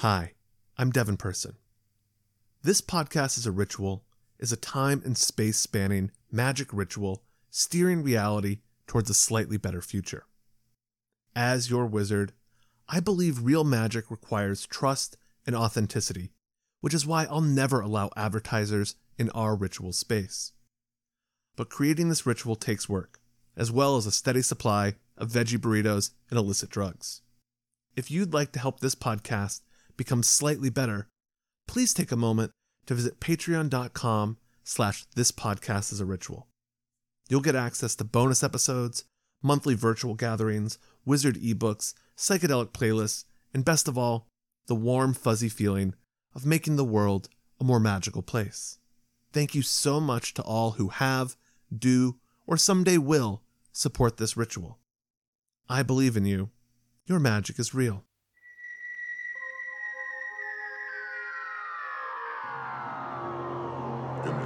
Hi, I'm Devin Person. This podcast is a ritual, is a time and space spanning magic ritual steering reality towards a slightly better future. As your wizard, I believe real magic requires trust and authenticity, which is why I'll never allow advertisers in our ritual space. But creating this ritual takes work, as well as a steady supply of veggie burritos and illicit drugs. If you'd like to help this podcast become slightly better, please take a moment to visit patreon.com slash this podcast is a ritual. You'll get access to bonus episodes, monthly virtual gatherings, wizard ebooks, psychedelic playlists, and best of all, the warm, fuzzy feeling of making the world a more magical place. Thank you so much to all who have, do, or someday will support this ritual. I believe in you. Your magic is real.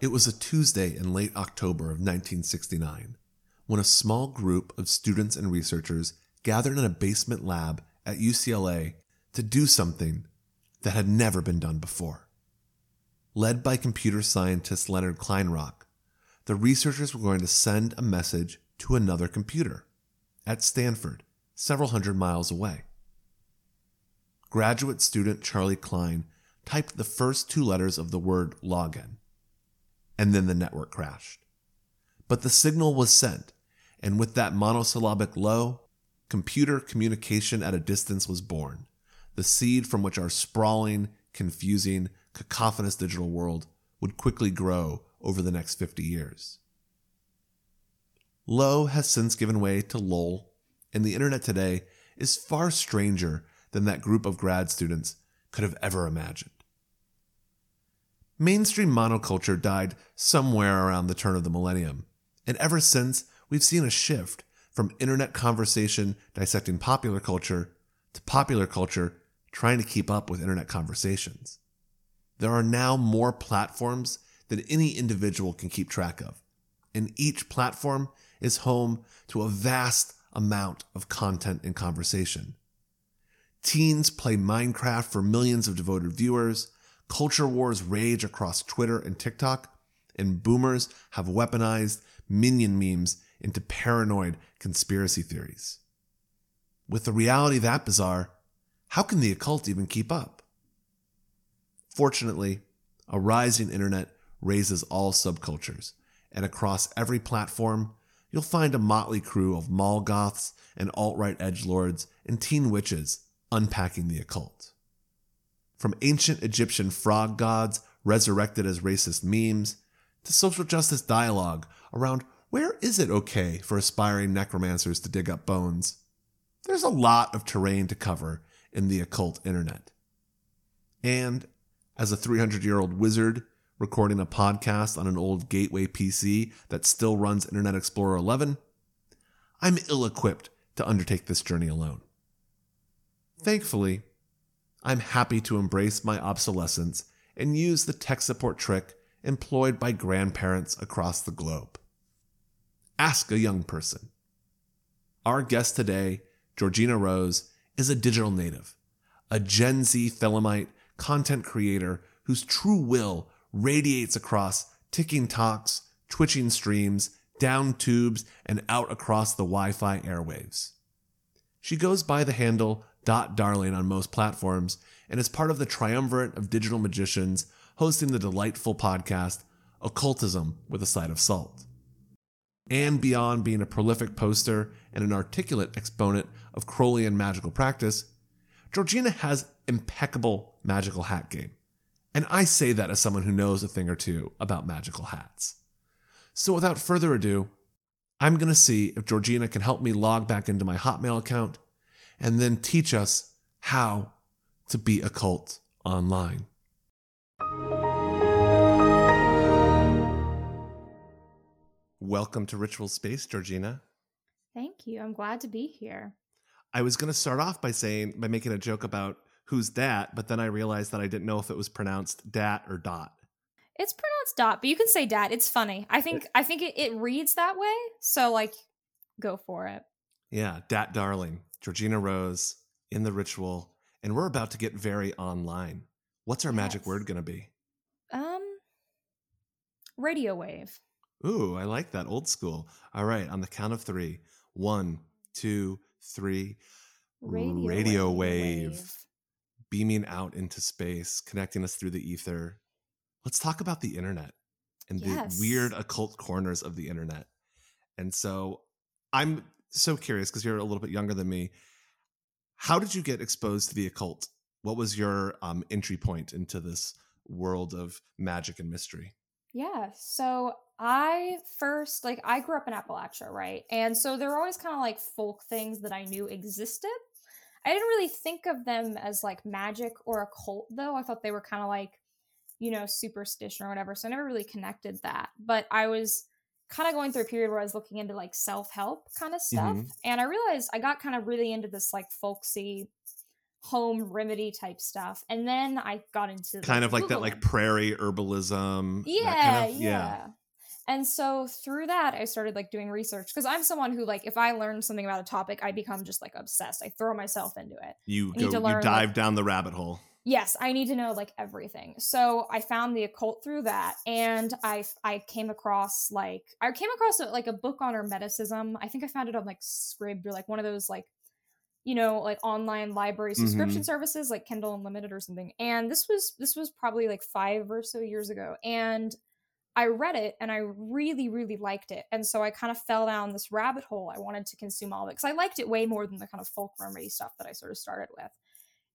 It was a Tuesday in late October of 1969 when a small group of students and researchers gathered in a basement lab at UCLA to do something that had never been done before. Led by computer scientist Leonard Kleinrock, the researchers were going to send a message to another computer at Stanford, several hundred miles away. Graduate student Charley Kline typed the first two letters of the word login, and then the network crashed. But the signal was sent, and with that monosyllabic low, computer communication at a distance was born, the seed from which our sprawling, confusing, cacophonous digital world would quickly grow over the next 50 years. Low has since given way to LOL, and the internet today is far stranger than that group of grad students could have ever imagined. Mainstream monoculture died somewhere around the turn of the millennium, and ever since, we've seen a shift from internet conversation dissecting popular culture to popular culture trying to keep up with internet conversations. There are now more platforms than any individual can keep track of, and each platform is home to a vast amount of content and conversation. Teens play Minecraft for millions of devoted viewers, culture wars rage across Twitter and TikTok, and boomers have weaponized minion memes into paranoid conspiracy theories. With the reality that bizarre, how can the occult even keep up? Fortunately, a rising internet raises all subcultures, and across every platform, you'll find a motley crew of mall goths and alt-right edge lords and teen witches unpacking the occult. From ancient Egyptian frog gods resurrected as racist memes to social justice dialogue around where is it okay for aspiring necromancers to dig up bones? There's a lot of terrain to cover in the occult internet. And as a 300 year old wizard recording a podcast on an old Gateway PC that still runs Internet Explorer 11, I'm ill equipped to undertake this journey alone. Thankfully, I'm happy to embrace my obsolescence and use the tech support trick employed by grandparents across the globe. Ask a young person. Our guest today, Georgina Rose, is a digital native, a Gen Z Thelemite content creator whose true will radiates across ticking talks, twitching streams, down tubes, and out across the Wi Fi airwaves. She goes by the handle Dot Darling on most platforms and is part of the triumvirate of digital magicians hosting the delightful podcast Occultism with a Side of Salt. And beyond being a prolific poster and an articulate exponent of Crowleyan magical practice, Georgina has impeccable magical hat game, And I say that as someone who knows a thing or two about magical hats. So without further ado, I'm going to see if Georgina can help me log back into my Hotmail account and then teach us how to be a cult online. Welcome to Ritual Space, Georgina. Thank you. I'm glad to be here. I was going to start off by saying, by making a joke about who's that, but then I realized that I didn't know if it was pronounced dat or dot. It's pronounced dot, but you can say dat. It's funny. I think I think it, it reads that way. So like go for it. Yeah, dat darling. Georgina Rose in the ritual, and we're about to get very online. What's our magic word going to be? Um radio wave. Ooh, I like that old school. All right, on the count of three. One, two, three. Radio, Radio wave. Beaming out into space, connecting us through the ether. Let's talk about the internet and Yes. the weird occult corners of the internet. And so I'm so curious because you're a little bit younger than me. How did you get exposed to the occult? What was your um, entry point into this world of magic and mystery? Yeah. So I first like I grew up in Appalachia, right? And so there were always kind of like folk things that I knew existed. I didn't really think of them as like magic or occult though. I thought they were kind of like, you know, superstition or whatever. So I never really connected that. But I was kind of going through a period where I was looking into like self-help kind of stuff. Mhm. And I realized I got kind of really into this like folksy home remedy type stuff. And then I got into Kind of like that, like prairie herbalism. Yeah, kind of- yeah. And so through that, I started like doing research because I'm someone who like if I learn something about a topic, I become just like obsessed. I throw myself into it. You I need go, to you learn, like- dive down the rabbit hole. Yes, I need to know like everything. So I found the occult through that, and I I came across like I came across a, like a book on hermeticism. I think I found it on like Scribd or like one of those like you know like online library mm-hmm. subscription services like Kindle Unlimited or something. And this was this was probably like five or so years ago, and I read it and I really really liked it. And so I kind of fell down this rabbit hole. I wanted to consume all of it because I liked it way more than the kind of folk remedy stuff that I sort of started with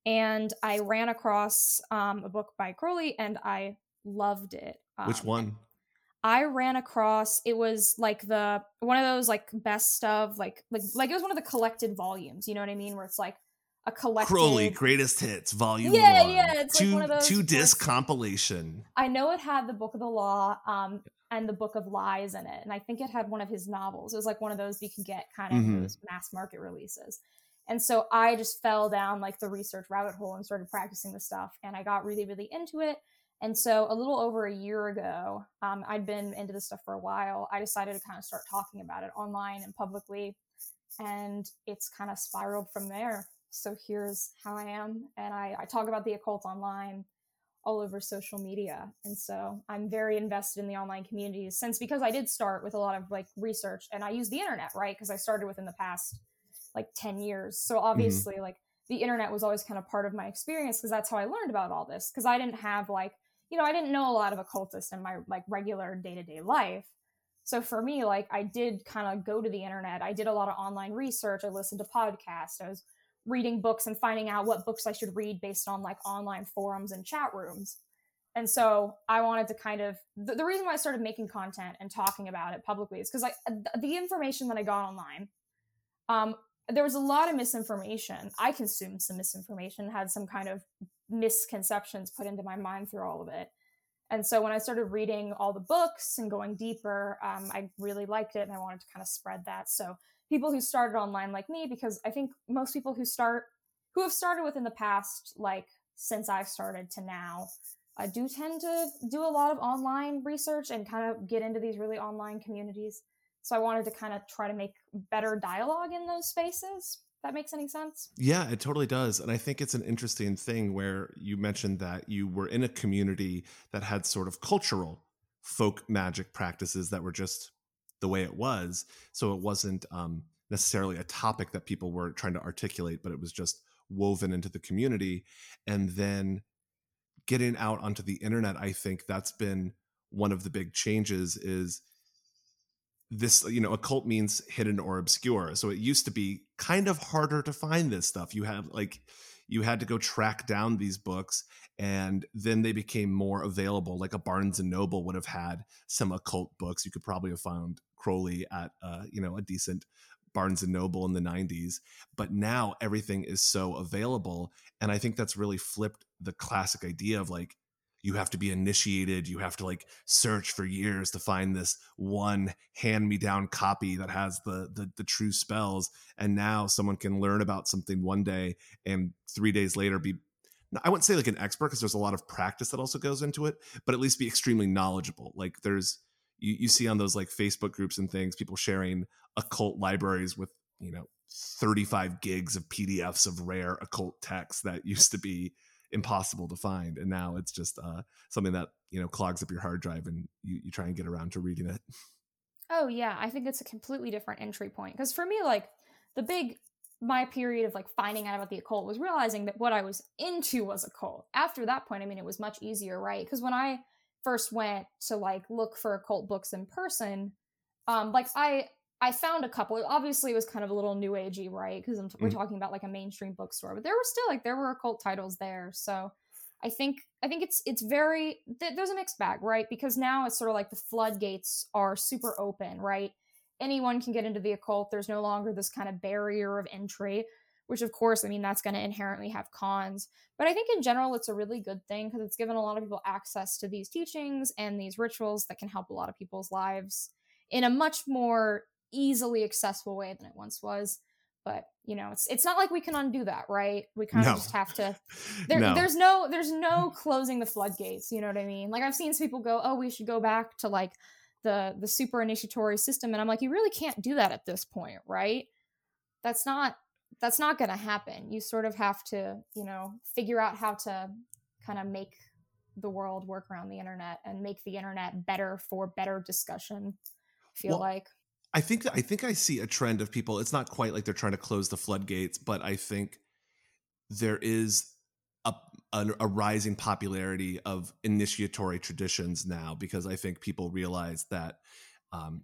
and I ran across um, a book by Crowley and I loved it. Which Um, one? I ran across it was like the one of those like best of like like like it was one of the collected volumes. You know what I mean? Where it's like a collected. Crowley Greatest Hits Volume Yeah, One. yeah, it's like two one of those two books. disc compilation. I know it had the Book of the Law um, and the Book of Lies in it, and I think it had one of his novels. It was like one of those you can get kind of Mhm. those mass market releases. And so I just fell down like the research rabbit hole and started practicing the stuff, and I got really, really into it. And so a little over a year ago, um, I'd been into this stuff for a while. I decided to kind of start talking about it online and publicly, and it's kind of spiraled from there. So here's how I am, and I, I talk about the occult online all over social media. And so I'm very invested in the online communities since because I did start with a lot of like research and I use the internet, right? Because I started within the past like 10 years. So mm-hmm. obviously like the internet was always kind of part of my experience because that's how I learned about all this. Because I didn't have like, you know, I didn't know a lot of occultists in my like regular day-to-day life. So for me, like I did kind of go to the internet. I did a lot of online research. I listened to podcasts. I was reading books and finding out what books I should read based on like online forums and chat rooms. And so I wanted to kind of the, the reason why I started making content and talking about it publicly is because like the information that I got online, um, there was a lot of misinformation. I consumed some misinformation, had some kind of misconceptions put into my mind through all of it. And so when I started reading all the books and going deeper, um, I really liked it and I wanted to kind of spread that. So people who started online like me, because I think most people who start, who have started within the past, like since I started to now, I do tend to do a lot of online research and kind of get into these really online communities. So I wanted to kind of try to make better dialogue in those spaces. That makes any sense? Yeah, it totally does. And I think it's an interesting thing where you mentioned that you were in a community that had sort of cultural folk magic practices that were just the way it was. So it wasn't um, necessarily a topic that people were trying to articulate, but it was just woven into the community. And then getting out onto the internet, I think that's been one of the big changes is this you know occult means hidden or obscure so it used to be kind of harder to find this stuff you have like you had to go track down these books and then they became more available like a barnes and noble would have had some occult books you could probably have found crowley at uh, you know a decent barnes and noble in the 90s but now everything is so available and i think that's really flipped the classic idea of like you have to be initiated you have to like search for years to find this one hand me down copy that has the, the the true spells and now someone can learn about something one day and 3 days later be I wouldn't say like an expert because there's a lot of practice that also goes into it, but at least be extremely knowledgeable. Like there's you, you see on those like Facebook groups and things, people sharing occult libraries with, you know, 35 gigs of PDFs of rare occult texts that used to be impossible to find. And now it's just uh, something that you know clogs up your hard drive and you, you try and get around to reading it. Oh yeah i think it's a completely different entry point. Because for me like the big my period of like finding out about the occult was realizing that what i was into was occult. After that point i mean it was much easier right? Because when i first went to like look for occult books in person um like i I found a couple. Obviously, it was kind of a little new agey, right? Because we're mm. talking about like a mainstream bookstore, but there were still like there were occult titles there. So I think I think it's it's very there's a mixed bag, right? Because now it's sort of like the floodgates are super open, right? Anyone can get into the occult. There's no longer this kind of barrier of entry, which of course, I mean that's going to inherently have cons. But I think in general, it's a really good thing because it's given a lot of people access to these teachings and these rituals that can help a lot of people's lives in a much more easily accessible way than it once was but you know it's it's not like we can undo that right we kind of just have to there, no. there's no there's no closing the floodgates you know what i mean like i've seen people go oh we should go back to like the the super initiatory system and i'm like you really can't do that at this point right that's not that's not going to happen you sort of have to you know figure out how to kind of make the world work around the internet and make the internet better for better discussion feel well, like I think I think I see a trend of people. It's not quite like they're trying to close the floodgates, but I think there is a, a, a rising popularity of initiatory traditions now because I think people realize that, um,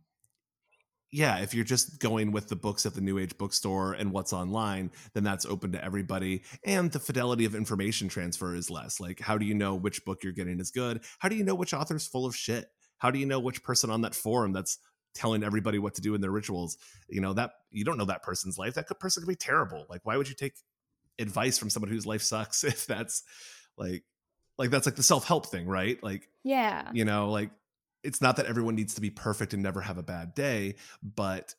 yeah, if you're just going with the books at the New Age bookstore and what's online, then that's open to everybody, and the fidelity of information transfer is less. Like, how do you know which book you're getting is good? How do you know which author's full of shit? How do you know which person on that forum that's telling everybody what to do in their rituals you know that you don't know that person's life that person could be terrible like why would you take advice from someone whose life sucks if that's like like that's like the self-help thing right like yeah you know like it's not that everyone needs to be perfect and never have a bad day but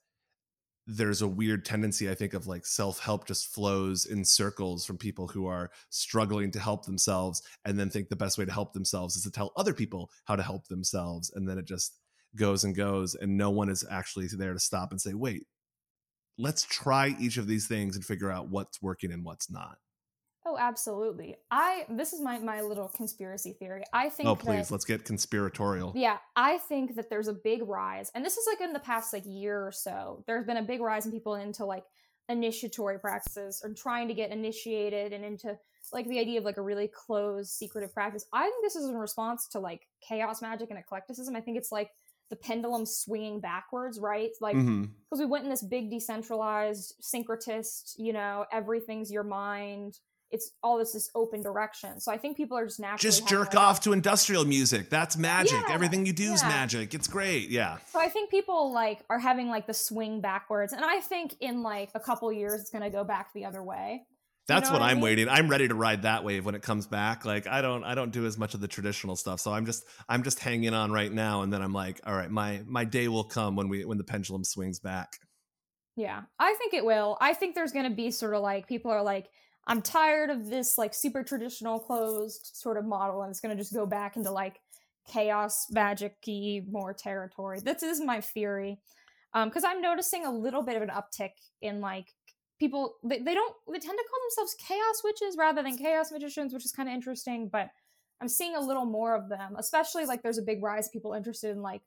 there's a weird tendency i think of like self-help just flows in circles from people who are struggling to help themselves and then think the best way to help themselves is to tell other people how to help themselves and then it just goes and goes and no one is actually there to stop and say wait let's try each of these things and figure out what's working and what's not oh absolutely i this is my my little conspiracy theory i think oh please that, let's get conspiratorial yeah i think that there's a big rise and this is like in the past like year or so there's been a big rise in people into like initiatory practices or trying to get initiated and into like the idea of like a really closed secretive practice i think this is in response to like chaos magic and eclecticism i think it's like the pendulum swinging backwards, right? Like, because mm-hmm. we went in this big decentralized syncretist, you know, everything's your mind. It's all this this open direction. So I think people are just naturally just jerk off to industrial music. That's magic. Yeah, Everything you do yeah. is magic. It's great. Yeah. So I think people like are having like the swing backwards, and I think in like a couple years it's going to go back the other way. That's you know what, what, I'm mean? waiting. I'm ready to ride that wave when it comes back. Like I don't I don't do as much of the traditional stuff. So I'm just I'm just hanging on right now and then I'm like, all right, my my day will come when we when the pendulum swings back. Yeah. I think it will. I think there's going to be sort of like people are like I'm tired of this like super traditional closed sort of model and it's going to just go back into like chaos magic-y more territory. This is my theory. Um cuz I'm noticing a little bit of an uptick in like people they, they don't they tend to call themselves chaos witches rather than chaos magicians which is kind of interesting but i'm seeing a little more of them especially like there's a big rise of people interested in like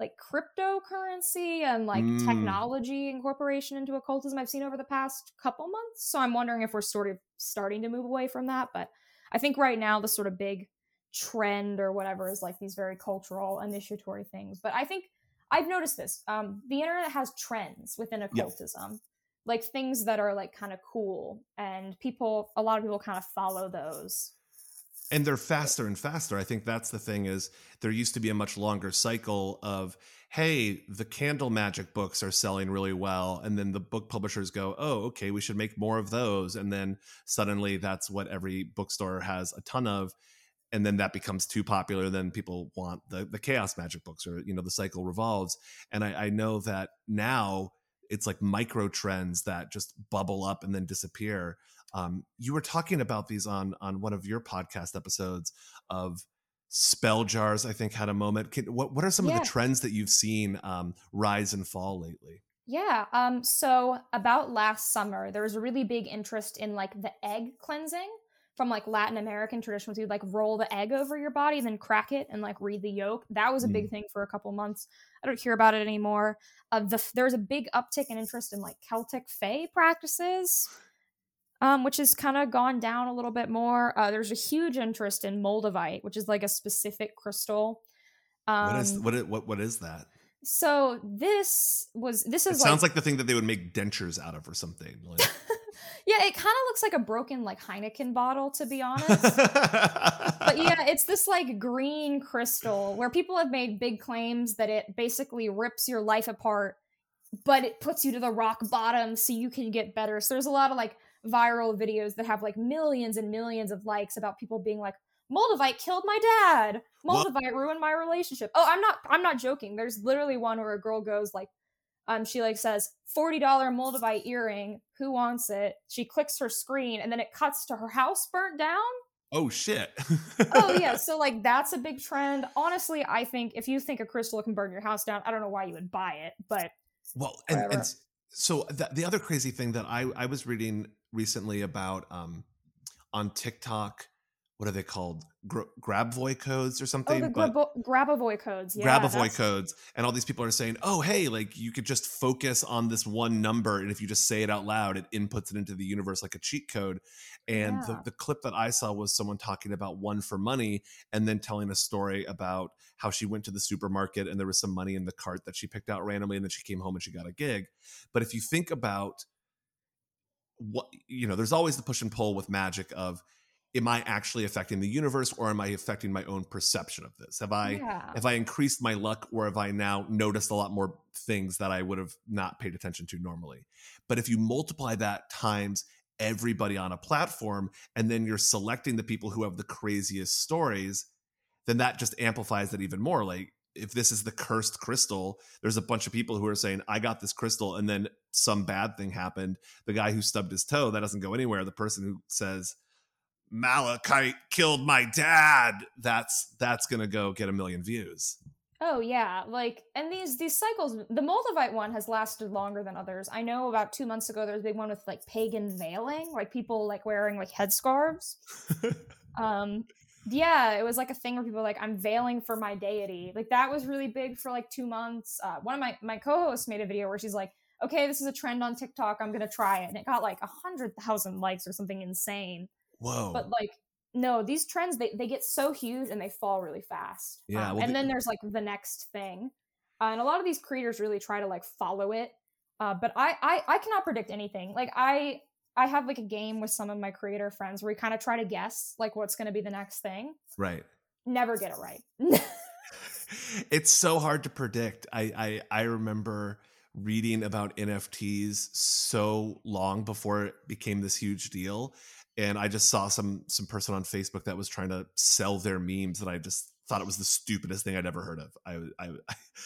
like cryptocurrency and like mm. technology incorporation into occultism i've seen over the past couple months so i'm wondering if we're sort of starting to move away from that but i think right now the sort of big trend or whatever is like these very cultural initiatory things but i think i've noticed this um, the internet has trends within occultism like things that are like kind of cool and people a lot of people kind of follow those and they're faster and faster. I think that's the thing is there used to be a much longer cycle of hey the candle magic books are selling really well. And then the book publishers go oh okay we should make more of those. And then suddenly that's what every bookstore has a ton of. And then that becomes too popular. Then people want the the chaos magic books or you know the cycle revolves. And i, I know that now it's like micro trends that just bubble up and then disappear. Um, you were talking about these on on one of your podcast episodes of spell jars i think had a moment. Can, what, what are some yeah. of the trends that you've seen um, rise and fall lately? Yeah um so about last summer there was a really big interest in like the egg cleansing from like Latin American traditions, you'd like roll the egg over your body, then crack it and like read the yolk. That was a big mm. thing for a couple months. I don't hear about it anymore. Uh, the, there was a big uptick in interest in like Celtic Fae practices, um, which has kind of gone down a little bit more. Uh, there's a huge interest in Moldavite, which is like a specific crystal. Um, what is what is, what what is that? So this was this is it sounds like, like the thing that they would make dentures out of or something. Like. Yeah, it kind of looks like a broken like Heineken bottle, to be honest. but yeah, it's this like green crystal where people have made big claims that it basically rips your life apart, but it puts you to the rock bottom so you can get better. So there's a lot of like viral videos that have like millions and millions of likes about people being like, Moldavite killed my dad. Moldavite what? ruined my relationship. Oh, I'm not I'm not joking. There's literally one where a girl goes like um, she like says $40 moldavite earring. Who wants it? She clicks her screen and then it cuts to her house burnt down. Oh shit. Oh yeah. So like that's a big trend. Honestly i think if you think a crystal can burn your house down i don't know why you would buy it but well and, and so the, the other crazy thing that i i was reading recently about um on tiktok what are they called? Gra- Grabovoi codes or something? Oh, the grabo- Grabovoi codes. Yeah, codes. And all these people are saying, oh, hey, like you could just focus on this one number. And if you just say it out loud, it inputs it into the universe like a cheat code. And yeah. the, the clip that I saw was someone talking about one for money and then telling a story about how she went to the supermarket and there was some money in the cart that she picked out randomly. And then she came home and she got a gig. But if you think about what, you know, there's always the push and pull with magic of, am I actually affecting the universe or am I affecting my own perception of this? Have I yeah. have I increased my luck or have I now noticed a lot more things that I would have not paid attention to normally? But if you multiply that times everybody on a platform and then you're selecting the people who have the craziest stories, then that just amplifies it even more. Like if this is the cursed crystal, there's a bunch of people who are saying, I got this crystal, and then some bad thing happened. The guy who stubbed his toe, that doesn't go anywhere. The person who says, Malachite killed my dad, that's that's gonna go get a million views. Oh yeah, like and these these cycles, the Moldavite one has lasted longer than others. I know about two months ago there was a big one with like pagan veiling, like people like wearing like headscarves. um, yeah, it was like a thing where people like I'm veiling for my deity. Like that was really big for like two months. Uh, one of my my co-hosts made a video where she's like, "Okay, this is a trend on TikTok. I'm gonna try it," and it got like a hundred thousand likes or something insane. Whoa. But like no, these trends they, they get so huge and they fall really fast. Yeah. Um, well, and then there's like the next thing. Uh, and a lot of these creators really try to like follow it. Uh, but I, I I cannot predict anything. Like I I have like a game with some of my creator friends where we kind of try to guess like what's going to be the next thing. Right. Never get it right. it's so hard to predict. I I I remember reading about NFTs so long before it became this huge deal and I just saw some some person on Facebook that was trying to sell their memes, and I just thought it was the stupidest thing I'd ever heard of. I I,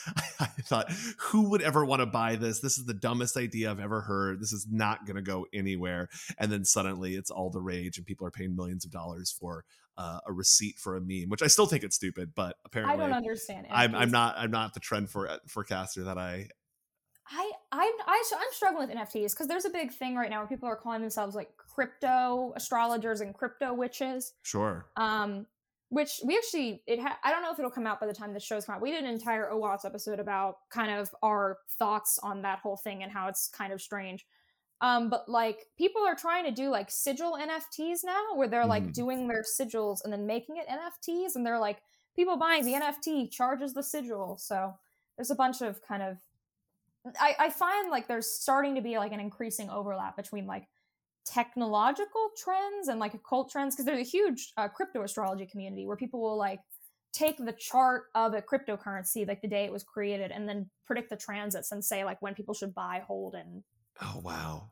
I, thought, who would ever want to buy this? This is the dumbest idea I've ever heard. This is not going to go anywhere. And then suddenly, it's all the rage, and people are paying millions of dollars for uh, a receipt for a meme, which I still think it's stupid. But apparently, I don't understand. It. I'm, I'm not I'm not the trend for forecaster that I I I'm I, I'm struggling with NFTs because there's a big thing right now where people are calling themselves like crypto astrologers and crypto witches. Sure. Um, which we actually it ha- I don't know if it'll come out by the time the show's come out. We did an entire OWASP episode about kind of our thoughts on that whole thing and how it's kind of strange. Um, but like people are trying to do like sigil NFTs now, where they're like mm. doing their sigils and then making it NFTs, and they're like people buying the NFT charges the sigil. So there's a bunch of kind of I, I find like there's starting to be like an increasing overlap between like technological trends and like occult trends because there's a huge uh, crypto astrology community where people will like take the chart of a cryptocurrency like the day it was created and then predict the transits and say like when people should buy hold and oh wow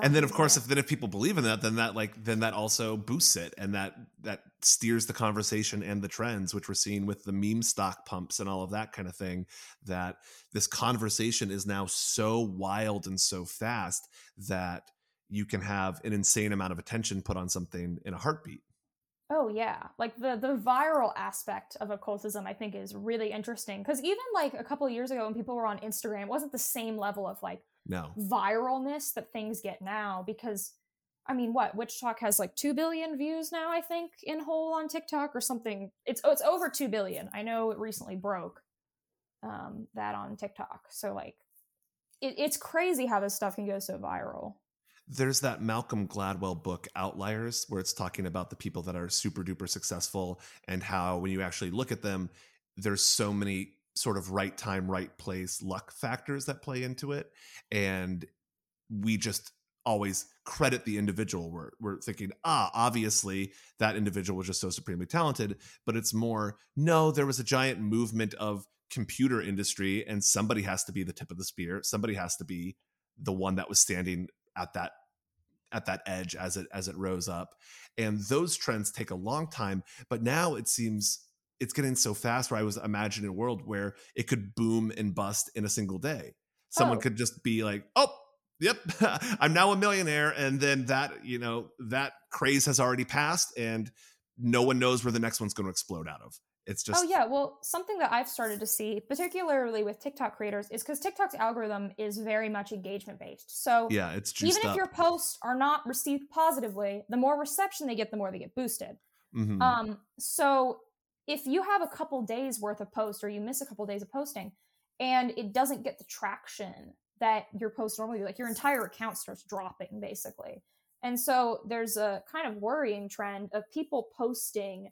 and then of course if then if people believe in that then that like then that also boosts it and that that steers the conversation and the trends which we're seeing with the meme stock pumps and all of that kind of thing that this conversation is now so wild and so fast that you can have an insane amount of attention put on something in a heartbeat. Oh yeah, like the the viral aspect of occultism, I think is really interesting because even like a couple years ago when people were on Instagram, it wasn't the same level of like no viralness that things get now. Because I mean, what WitchTok has like two billion views now, I think, in whole on TikTok or something. It's oh, it's over two billion. I know it recently broke um, that on TikTok. So like, it, it's crazy how this stuff can go so viral there's that Malcolm Gladwell book Outliers where it's talking about the people that are super duper successful and how when you actually look at them there's so many sort of right time right place luck factors that play into it and we just always credit the individual. We're, we're thinking ah obviously that individual was just so supremely talented but it's more no there was a giant movement of computer industry and somebody has to be the tip of the spear. Somebody has to be the one that was standing at that at that edge as it as it rose up. And those trends take a long time but now it seems it's getting so fast where i was imagining a world where it could boom and bust in a single day someone Oh. could just be like oh yep i'm now a millionaire and then that you know that craze has already passed and no one knows where the next one's going to explode out of it's just oh yeah, well, something that I've started to see, particularly with TikTok creators, is because TikTok's algorithm is very much engagement based. So yeah it's even if your posts are not received positively, the more reception they get, the more they get boosted. Mhm. Um, so if you have a couple days worth of post or you miss a couple days of posting and it doesn't get the traction that your post normally like your entire account starts dropping basically. And so there's a kind of worrying trend of people posting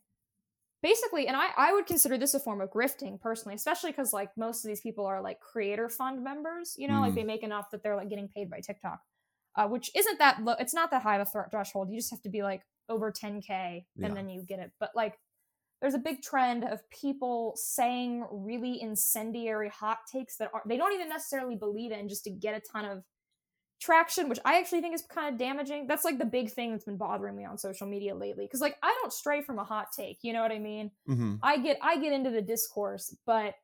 basically, and I, I would consider this a form of grifting personally, especially because like most of these people are like creator fund members, you know, like Mm. they make enough that they're like getting paid by TikTok, uh, which isn't that low. It's not that high of a th- threshold. You just have to be like over 10K and Yeah. then you get it. But like, there's a big trend of people saying really incendiary hot takes that are, they don't even necessarily believe in just to get a ton of traction, which I actually think is kind of damaging. That's like the big thing that's been bothering me on social media lately. Cause like I don't stray from a hot take, you know what I mean? Mhm. I get I get into the discourse, but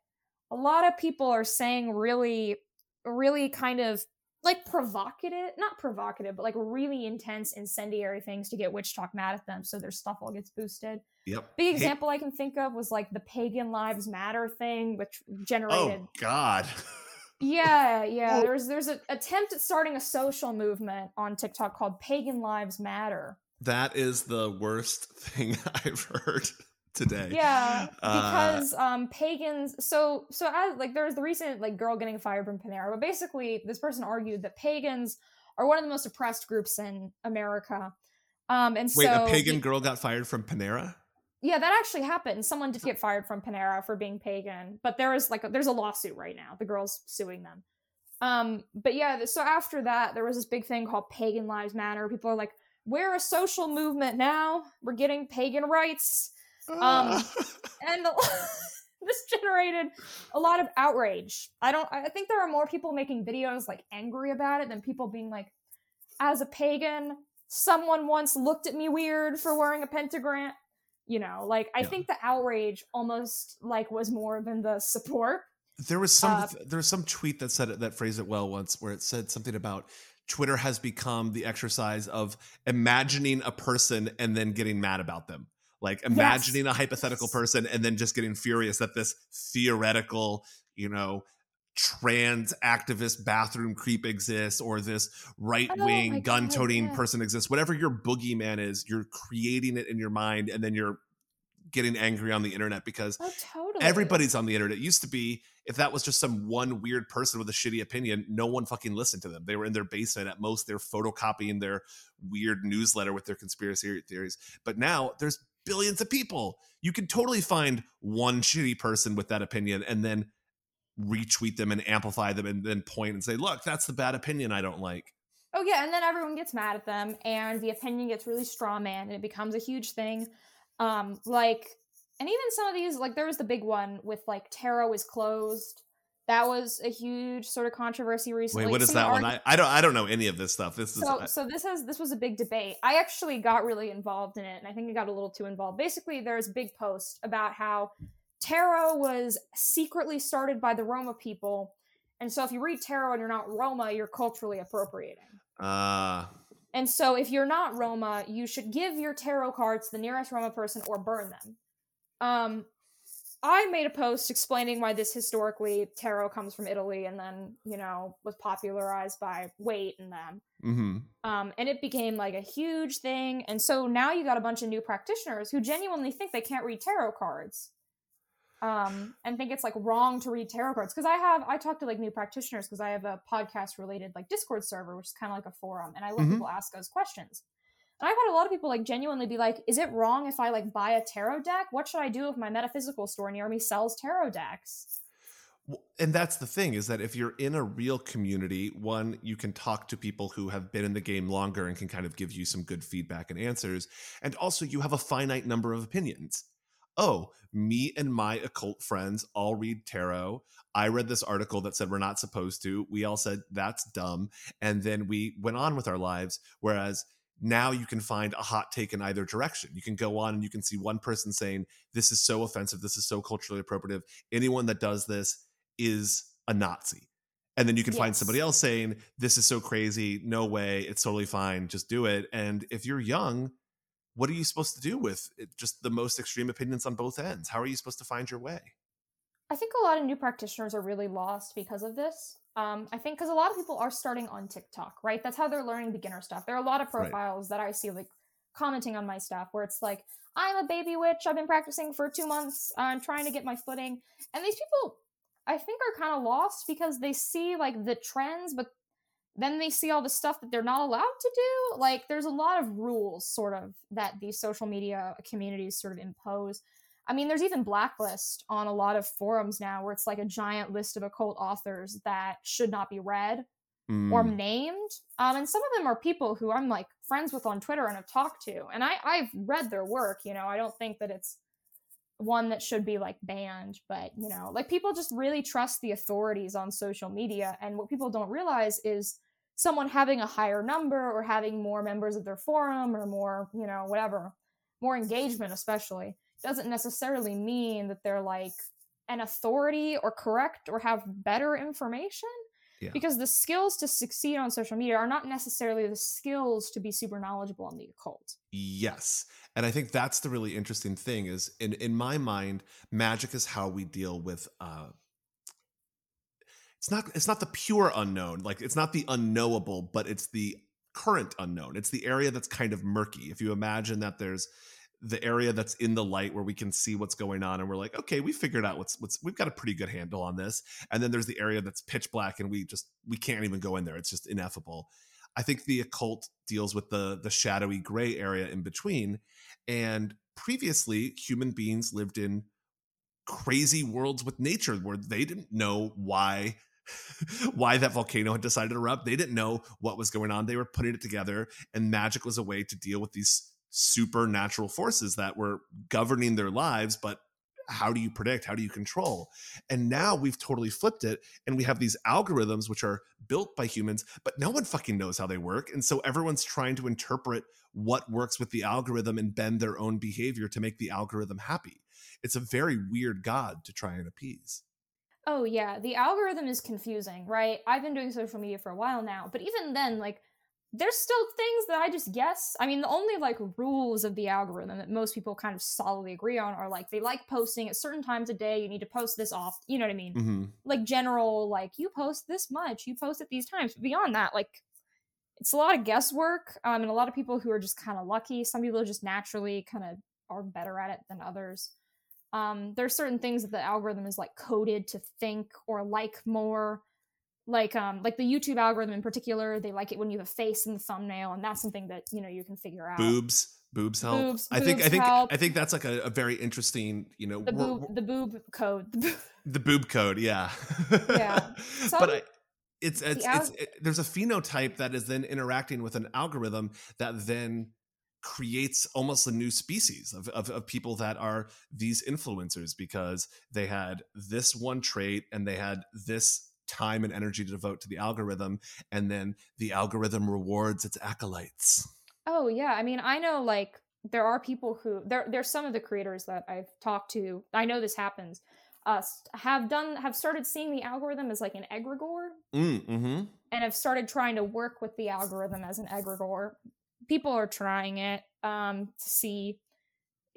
a lot of people are saying really, really kind of like provocative, not provocative, but like really intense incendiary things to get WitchTok mad at them, so their stuff all gets boosted. Yep Big Hey- example I can think of was like the pagan lives matter thing, which generated. oh generated god yeah, yeah. Oh. There's there's an attempt at starting a social movement on TikTok called Pagan Lives Matter. That is the worst thing I've heard today. Yeah, Uh, because um pagans. So so as like there's the recent like girl getting fired from Panera, but basically this person argued that pagans are one of the most oppressed groups in America. Um, and Wait, so a pagan girl got fired from Panera? Yeah, that actually happened. Someone did get fired from Panera for being pagan, but there is like a, there's a lawsuit right now. The girl's suing them. Um, but yeah, so after that, there was this big thing called Pagan Lives Matter. People are like, "We're a social movement now. We're getting pagan rights," Um, and this generated a lot of outrage. I don't. I think there are more people making videos like angry about it than people being like, "As a pagan, someone once looked at me weird for wearing a pentagram." You know, like I Yeah. think the outrage almost like was more than the support. there was some uh, there was some tweet that said it that phrased it well once where it said something about Twitter has become the exercise of imagining a person and then getting mad about them. Like imagining a hypothetical person and then just getting furious that this theoretical, you know, trans activist bathroom creep exists or this right Oh wing God, gun toting yeah. person exists. Whatever your boogeyman is, you're creating it in your mind and then you're getting angry on the internet because Oh, totally. everybody's on the internet. It used to be if that was just some one weird person with a shitty opinion, no one fucking listened to them. They were in their basement. At most, they're photocopying their weird newsletter with their conspiracy theories. But now there's billions of people. You can totally find one shitty person with that opinion and then retweet them and amplify them and then point and say, look, that's the bad opinion I don't like. Oh yeah, and then everyone gets mad at them, and the opinion gets really straw man, and it becomes a huge thing. Um, like, and even some of these, like there was the big one with like tarot is closed. That was a huge sort of controversy recently. Wait, what is Some that argu- one? I, I don't I don't know any of this stuff. This is so so this has this was a big debate i actually got really involved in it and i think i got a little too involved basically there's a big post about how tarot was secretly started by the roma people and so if you read tarot and you're not roma you're culturally appropriating uh and so if you're not roma you should give your tarot cards to the nearest roma person or burn them um I made a post explaining why this historically tarot comes from Italy and then, you know, was popularized by Waite and them. hmm Um, and it became like a huge thing. And so now you got a bunch of new practitioners who genuinely think they can't read tarot cards. Um, and think it's like wrong to read tarot cards. Cause I have, I talk to like new practitioners because I have a podcast related like Discord server, which is kind of like a forum. And I let Mhm. people ask us questions. And I've had a lot of people like genuinely be like, is it wrong if I like buy a tarot deck? What should I do if my metaphysical store near me sells tarot decks? And that's the thing is that if you're in a real community, one, you can talk to people who have been in the game longer and can kind of give you some good feedback and answers. And also, you have a finite number of opinions. Oh, me and my occult friends all read tarot. I read this article that said we're not supposed to. We all said that's dumb. And then we went on with our lives. Whereas now you can find a hot take in either direction. You can go on and you can see one person saying, This is so offensive. This is so culturally appropriative. Anyone that does this is a Nazi. And then you can find somebody else saying, This is so crazy. No way. It's totally fine. Just do it. And if you're young, what are you supposed to do with it? just the most extreme opinions on both ends? How are you supposed to find your way? I think a lot of new practitioners are really lost because of this. Um, I think because a lot of people are starting on TikTok, right? That's how they're learning beginner stuff. There are a lot of Right. profiles that I see like commenting on my stuff where it's like, I'm a baby witch. I've been practicing for two months. I'm trying to get my footing. And these people, I think, are kind of lost because they see like the trends, but then they see all the stuff that they're not allowed to do. Like, there's a lot of rules, sort of, that these social media communities sort of impose. I mean, there's even blacklist on a lot of forums now where it's like a giant list of occult authors that should not be read or Mm, named. Um, and some of them are people who I'm like friends with on Twitter and have talked to. And I, I've read their work, you know, I don't think that it's one that should be like banned, but you know, like people just really trust the authorities on social media. And what people don't realize is someone having a higher number or having more members of their forum or more, you know, whatever, more engagement, especially, doesn't necessarily mean that they're like an authority or correct or have better information Yeah. because the skills to succeed on social media are not necessarily the skills to be super knowledgeable on the occult. Yes. And I think that's the really interesting thing is in in my mind, magic is how we deal with uh it's not it's not the pure unknown. Like it's not the unknowable, but it's the current unknown. It's the area that's kind of murky. If you imagine that there's the area that's in the light where we can see what's going on and we're like, okay, we figured out what's what's we've got a pretty good handle on this. And then there's the area that's pitch black and we just we can't even go in there. It's just ineffable. I think the occult deals with the the shadowy gray area in between. And previously, human beings lived in crazy worlds with nature where they didn't know why why that volcano had decided to erupt. They didn't know what was going on. They were putting it together, and magic was a way to deal with these supernatural forces that were governing their lives, but how do you predict? How do you control? And now we've totally flipped it and we have these algorithms which are built by humans, but no one fucking knows how they work. And so everyone's trying to interpret what works with the algorithm and bend their own behavior to make the algorithm happy. It's a very weird god to try and appease. Oh yeah, the algorithm is confusing, right? I've been doing social media for a while now, but even then, like, there's still things that I just guess. I mean, the only like rules of the algorithm that most people kind of solidly agree on are like they like posting at certain times a day. You need to post this off. You know what I mean? hmm Like general, like you post this much, you post at these times. But beyond that, like it's a lot of guesswork, um, and a lot of people who are just kind of lucky. Some people just naturally kind of are better at it than others. Um, there's certain things that the algorithm is like coded to think or like more like um like the youtube algorithm in particular they like it when you have a face in the thumbnail and that's something that you know you can figure out Boobs, boobs help. Boobs- I think I think help. I think that's like a, a very interesting, you know, the boob the boob code the boob, code, yeah. Yeah. So but I, it's it's, al- it's it, there's a phenotype that is then interacting with an algorithm that then creates almost a new species of, of, of people that are these influencers because they had this one trait and they had this time and energy to devote to the algorithm and then the algorithm rewards its acolytes Oh yeah, I mean, I know like there are people who there there's some of the creators that I've talked to. I know this happens. Uh, have done have started seeing the algorithm as like an egregore, mm, mm-hmm. and have started trying to work with the algorithm as an egregore. People are trying it um, to see,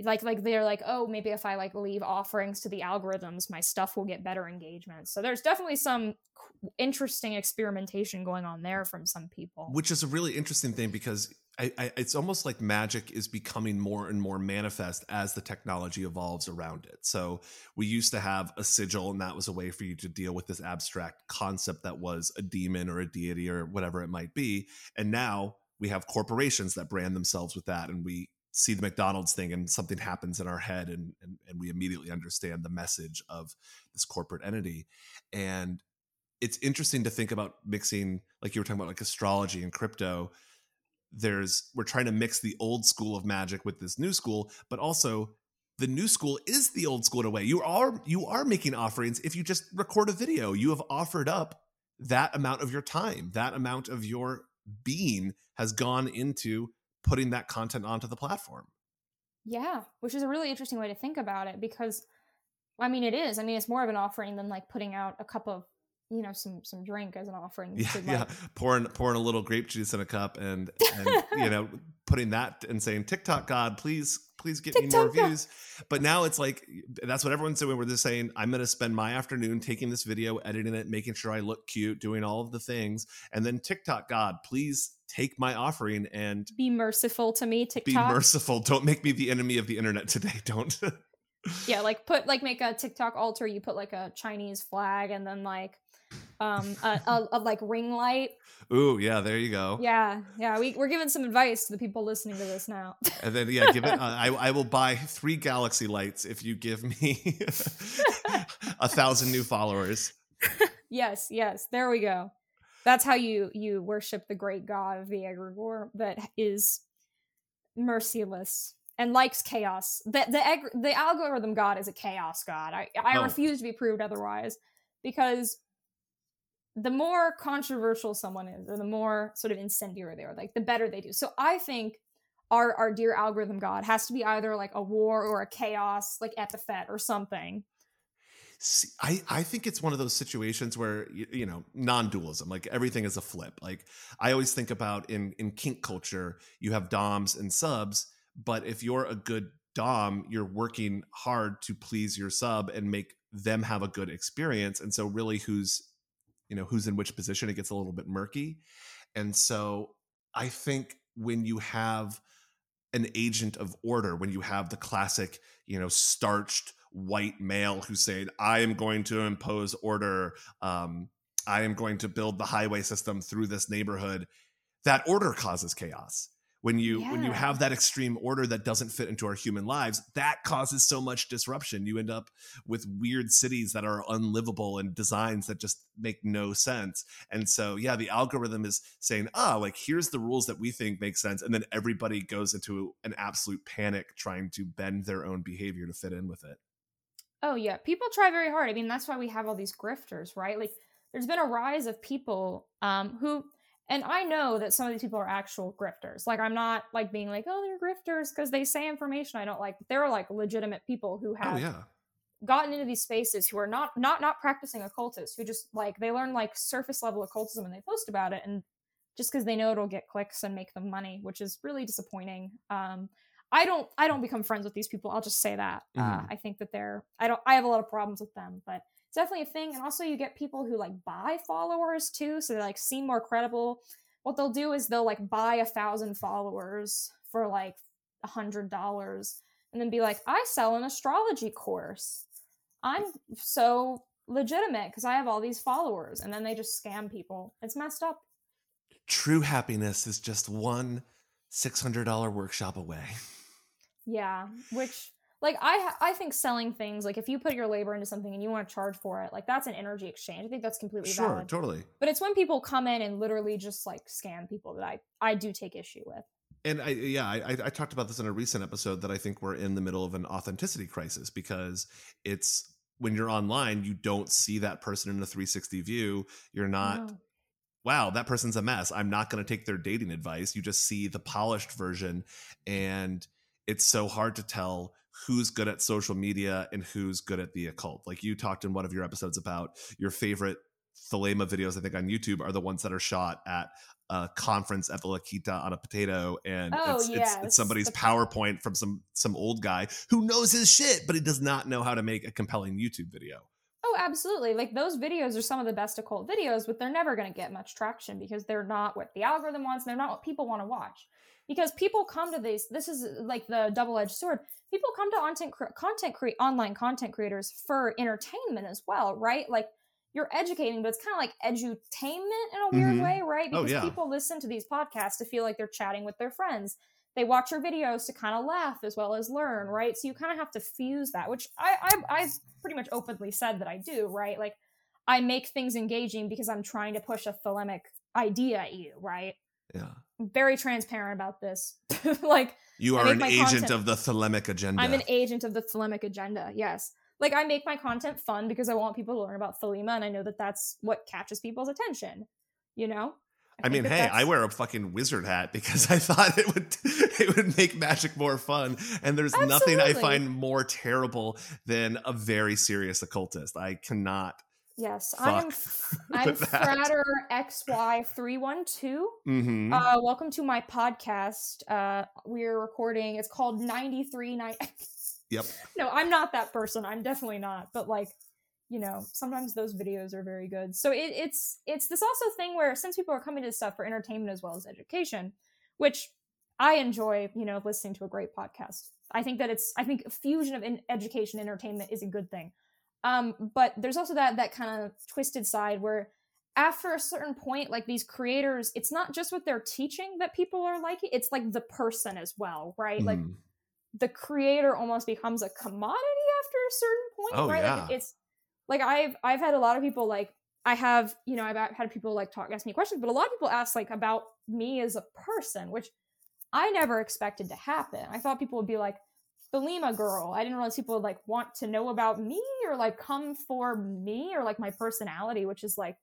like like they're like, oh, maybe if I like leave offerings to the algorithms, my stuff will get better engagement. So there's definitely some interesting experimentation going on there from some people. which is a really interesting thing because I, I, it's almost like magic is becoming more and more manifest as the technology evolves around it. So we used to have a sigil, and that was a way for you to deal with this abstract concept that was a demon or a deity or whatever it might be. And now we have corporations that brand themselves with that, and we see the McDonald's thing, and something happens in our head, and and, and we immediately understand the message of this corporate entity. And it's interesting to think about mixing, like you were talking about, like astrology and crypto. There's we're trying to mix the old school of magic with this new school but also the new school is the old school in a way. You are you are making offerings if you just record a video. You have offered up that amount of your time that amount of your being has gone into putting that content onto the platform Yeah, which is a really interesting way to think about it because I mean it is. I mean it's more of an offering than like putting out a cup of, you know, some some drink as an offering. yeah to, like, yeah pouring pouring a little grape juice in a cup and and you know putting that and saying tiktok god please please get me more God. views but now it's like that's what everyone's doing we're just saying i'm going to spend my afternoon taking this video editing it making sure i look cute doing all of the things and then tiktok god please take my offering and Be merciful to me, tiktok be merciful don't make me the enemy of the internet today don't yeah, like put like make a TikTok altar. You put like a Chinese flag and then like um a, a, a like ring light. ooh yeah there you go Yeah, yeah. We we're giving some advice to the people listening to this now. And then yeah, give it. Uh, I I will buy three galaxy lights if you give me a thousand new followers. yes, yes. There we go. That's how you you worship the great god of the egregore that is merciless and likes chaos. The the egg, the algorithm god is a chaos god. I I Oh. refuse to be proved otherwise because the more controversial someone is or the more sort of incendiary they are, like the better they do. So I think our our dear algorithm god has to be either like a war or a chaos like epithet or something. See, I I think it's one of those situations where you, you know non-dualism, like everything is a flip. Like I always think about in in kink culture, you have doms and subs, but if you're a good dom, you're working hard to please your sub and make them have a good experience. And so really who's you know who's in which position it gets a little bit murky. And so I think when you have an agent of order, when you have the classic, you know, starched white male who's saying, I am going to impose order, um, I am going to build the highway system through this neighborhood, that order causes chaos. When you when you have that extreme order that doesn't fit into our human lives, that causes so much disruption. You end up with weird cities that are unlivable and designs that just make no sense. And so, yeah, the algorithm is saying, ah, like here's the rules that we think make sense. And then everybody goes into an absolute panic trying to bend their own behavior to fit in with it. Oh yeah, people try very hard. I mean, that's why we have all these grifters, right? Like there's been a rise of people um who and I know that some of these people are actual grifters. Like I'm not like being like, "Oh, they're grifters" because they say information I don't like. But they're like legitimate people who have Oh, yeah. gotten into these spaces who are not not not practicing occultists, who just like they learn like surface level occultism and they post about it and just because they know it'll get clicks and make them money, which is really disappointing. Um I don't I don't become friends with these people. I'll just say that. Uh, Mhm. I think that they're I don't I have a lot of problems with them, but definitely a thing. And also you get people who like buy followers too, so they like seem more credible. What they'll do is they'll like buy a thousand followers for like a hundred dollars and then be like, I sell an astrology course. I'm so legitimate because I have all these followers. And then they just scam people. It's messed up. True happiness is just one $600 workshop away. Yeah. Which like I I think selling things like if you put your labor into something and you want to charge for it, like that's an energy exchange. I think that's completely Sure, valid. totally. But it's when people come in and literally just like scam people that I I do take issue with. And I, yeah, I, I- I talked about this in a recent episode that I think we're in the middle of an authenticity crisis because it's when you're online, you don't see that person in a 360 view. You're not, No. wow, that person's a mess. I'm not going to take their dating advice. You just see the polished version. And it's so hard to tell who's good at social media and who's good at the occult. Like you talked in one of your episodes about your favorite Thelema videos, I think on YouTube, are the ones that are shot at a conference at the La Quinta on a potato, and Oh, it's, it's, it's somebody's PowerPoint from some some old guy who knows his shit, but he does not know how to make a compelling YouTube video. Oh, absolutely. Like those videos are some of the best occult videos, but they're never going to get much traction because they're not what the algorithm wants. And they're not what people want to watch. Because people come to these. This is like the double-edged sword. People come to content content cre- online content creators for entertainment as well, right? Like you're educating, but it's kind of like edutainment in a weird Mhm. way, right? Oh, Because yeah. people listen to these podcasts to feel like they're chatting with their friends. They watch your videos to kind of laugh as well as learn, right? So you kind of have to fuse that, which I, I I've pretty much openly said that I do, right? Like I make things engaging because I'm trying to push a thelemic idea at you, right? Yeah, I'm very transparent about this. like you are an agent content- of the Thelemic agenda. I'm an agent of the thelemic agenda. Yes. Like I make my content fun because I want people to learn about thelema and I know that that's what catches people's attention, you know? I mean, think that hey, I wear a fucking wizard hat because I thought it would it would make magic more fun. And there's nothing I find more terrible than a very serious occultist. I cannot. Yes, I I'm that. Frater XY312. Mhm. Uh, welcome to my podcast. Uh, we're recording. It's called 93 night. Yep. no, I'm not that person. I'm definitely not. But like, you know, sometimes those videos are very good. So it, it's it's this also thing where since people are coming to this stuff for entertainment as well as education, which I enjoy, you know, listening to a great podcast. I think that it's I think a fusion of in education entertainment is a good thing. Um, but there's also that that kind of twisted side where after a certain point, like these creators, it's not just what they're teaching that people are liking, it's like the person as well, right? Like Mhm. the creator almost becomes a commodity after a certain point, Oh, right? yeah. Like it's like I've I've had a lot of people like I have, you know, I've had people like talk ask me questions, but a lot of people ask like about me as a person, which I never expected to happen. I thought people would be like, Thelema girl. I didn't realize people would like want to know about me or like come for me or like my personality, which is like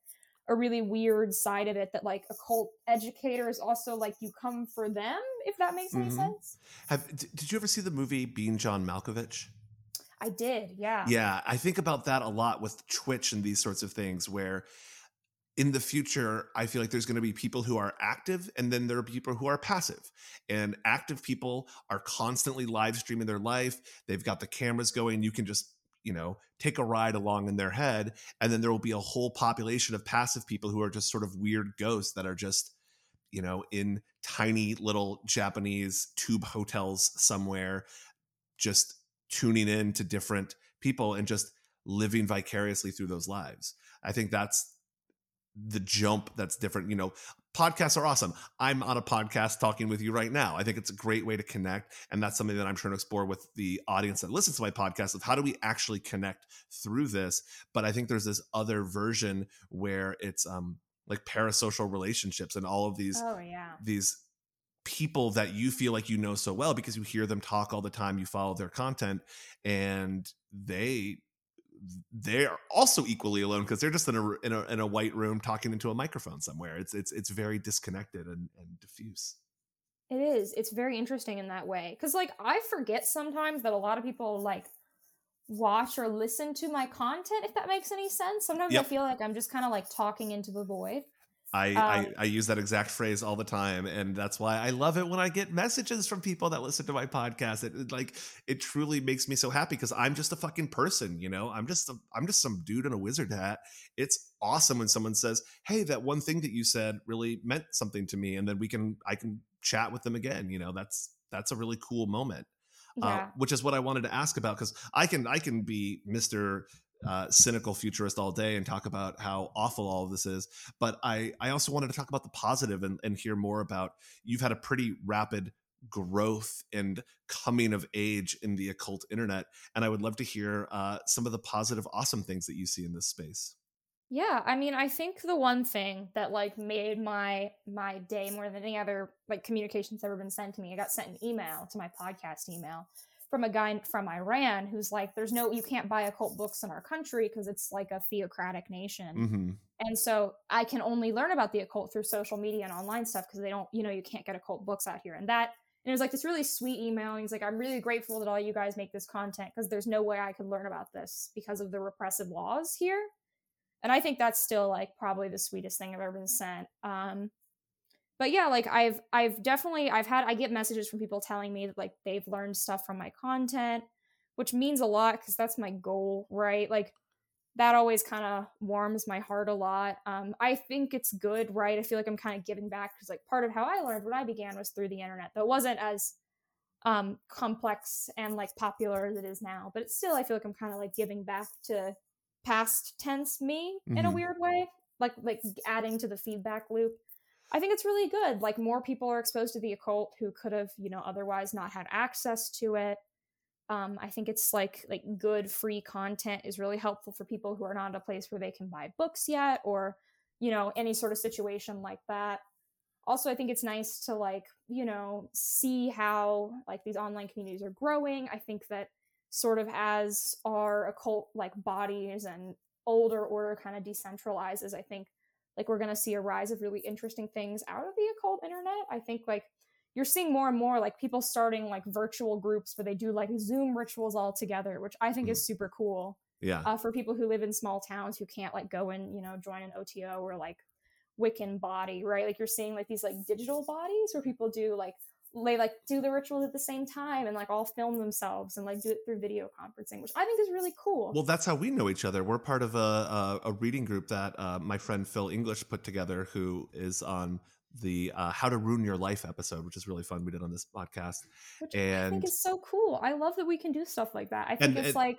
a really weird side of it that like occult educators also like you come for them, if that makes any Mhm. sense. Have did you ever see the movie Being John Malkovich? I did, yeah. Yeah, I think about that a lot with Twitch and these sorts of things where in the future, I feel like there's going to be people who are active and then there are people who are passive. And active people are constantly live streaming their life. They've got the cameras going. You can just, you know, take a ride along in their head. And then there will be a whole population of passive people who are just sort of weird ghosts that are just, you know, in tiny little Japanese tube hotels somewhere, just tuning in to different people and just living vicariously through those lives. I think that's the jump that's different. You know, podcasts are awesome. I'm on a podcast talking with you right now. I think it's a great way to connect. And that's something that I'm trying to explore with the audience that listens to my podcast of how do we actually connect through this? But I think there's this other version where it's um like parasocial relationships and all of these Oh yeah. these people that you feel like you know so well because you hear them talk all the time you follow their content and they they're also equally alone because they're just in a, in a in a white room talking into a microphone somewhere it's it's it's very disconnected and, and diffuse It is. It's very interesting in that way. Cause like I forget sometimes that a lot of people like watch or listen to my content, if that makes any sense. Sometimes I feel like I'm just kind of like talking into the void. I, Um, I I use that exact phrase all the time, and that's why I love it when I get messages from people that listen to my podcast. It, it, like it truly makes me so happy because I'm just a fucking person, you know. I'm just a, I'm just some dude in a wizard hat. It's awesome when someone says, "Hey, that one thing that you said really meant something to me," and then we can I can chat with them again. You know, that's that's a really cool moment. Yeah. Uh, which is what I wanted to ask about because I can I can be Mister uh, cynical futurist all day and talk about how awful all of this is, but I I also wanted to talk about the positive and, and hear more about you've had a pretty rapid growth and coming of age in the occult internet. And I would love to hear uh, some of the positive, awesome things that you see in this space. Yeah, I mean, I think the one thing that like made my my day more than any other like communications ever been sent to me, I got sent an email to my podcast email from a guy from Iran who's like, "There's no, you can't buy occult books in our country because it's like a theocratic nation." Mm-hmm. And so I can only learn about the occult through social media and online stuff because they don't, you know, you can't get occult books out here. And that, and it was like this really sweet email. And he's like, I'm really grateful that all you guys make this content because there's no way I could learn about this because of the repressive laws here and i think that's still like probably the sweetest thing i've ever been sent um but yeah like i've i've definitely i've had i get messages from people telling me that like they've learned stuff from my content which means a lot because that's my goal right like that always kind of warms my heart a lot um i think it's good right i feel like i'm kind of giving back because like part of how i learned when i began was through the internet though it wasn't as um complex and like popular as it is now but it's still i feel like i'm kind of like giving back to past tense me mm-hmm. in a mm-hmm. weird way like like adding to the feedback loop i think it's really good like more people are exposed to the occult who could have you know otherwise not had access to it. Um, i think it's like like good free content is really helpful for people who are not at a place where they can buy books yet or you know any sort of situation like that. Also i think it's nice to like you know see how like these online communities are growing. I think that sort of as our occult like bodies and older order kind of decentralizes i think like we're going to see a rise of really interesting things out of the occult internet. I think like you're seeing more and more like people starting like virtual groups where they do like zoom rituals all together which i think mm. is super cool yeah. uh, for people who live in small towns who can't like go and you know join an oto or like wiccan body right? Like you're seeing like these like digital bodies where people do like they like do the rituals at the same time and like all film themselves and like do it through video conferencing, which I think is really cool. Well, that's how we know each other. We're part of a a, a reading group that uh, my friend Phil English put together, who is on the uh, "How to Ruin Your Life" episode, which is really fun. We did on this podcast, which and I think is so cool. I love that we can do stuff like that. I think and, it's like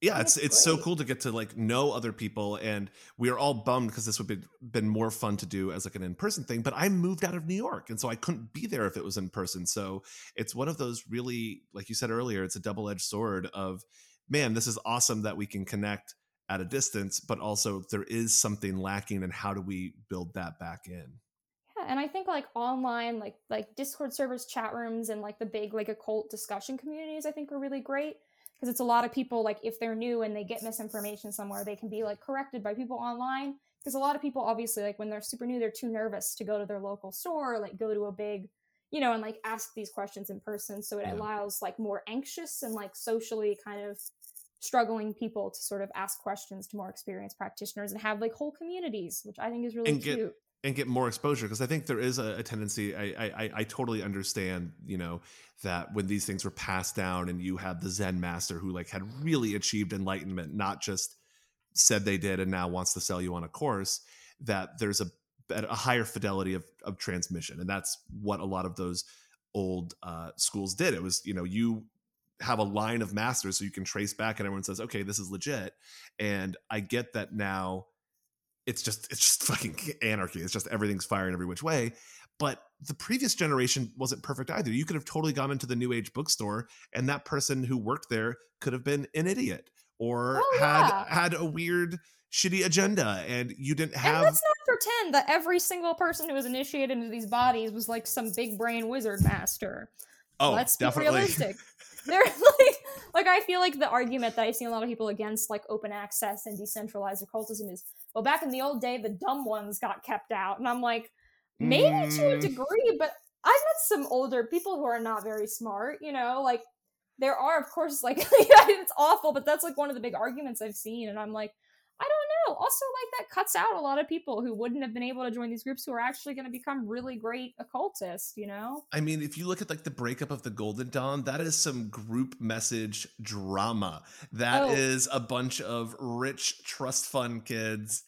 yeah oh, it's it's so cool to get to like know other people and we are all bummed because this would be been more fun to do as like an in-person thing but i moved out of new york and so i couldn't be there if it was in person so it's one of those really like you said earlier it's a double-edged sword of man this is awesome that we can connect at a distance but also there is something lacking and how do we build that back in? Yeah and i think like online like like discord servers chat rooms and like the big like occult discussion communities i think are really great because it's a lot of people like if they're new and they get misinformation somewhere they can be like corrected by people online. Because a lot of people obviously like when they're super new they're too nervous to go to their local store or, like go to a big you know and like ask these questions in person. So it yeah. allows like more anxious and like socially kind of struggling people to sort of ask questions to more experienced practitioners and have like whole communities which i think is really and cute. get, and get more exposure because I think there is a, a tendency. I, I I totally understand, you know, that when these things were passed down and you had the Zen master who like had really achieved enlightenment, not just said they did and now wants to sell you on a course, that there's a a higher fidelity of, of transmission, and that's what a lot of those old uh, schools did. It was you know you have a line of masters so you can trace back and everyone says okay this is legit and i get that now it's just it's just fucking anarchy. It's just everything's firing every which way. But the previous generation wasn't perfect either. You could have totally gone into the new age bookstore and that person who worked there could have been an idiot or oh, had yeah. had a weird shitty agenda and you didn't have and let's not pretend that every single person who was initiated into these bodies was like some big brain wizard master. Oh, let's definitely. be realistic. They're like like I feel like the argument that I've seen a lot of people against like open access and decentralized occultism is well back in the old day the dumb ones got kept out and I'm like maybe mm. to a mm. degree but I've met some older people who are not very smart you know like there are of course like it's awful but that's like one of the big arguments I've seen and I'm like I don't know. Also, like that cuts out a lot of people who wouldn't have been able to join these groups who are actually going to become really great occultists, you know? I mean, if you look at like the breakup of the Golden Dawn, that is some group message drama. That oh. is a bunch of rich trust fund kids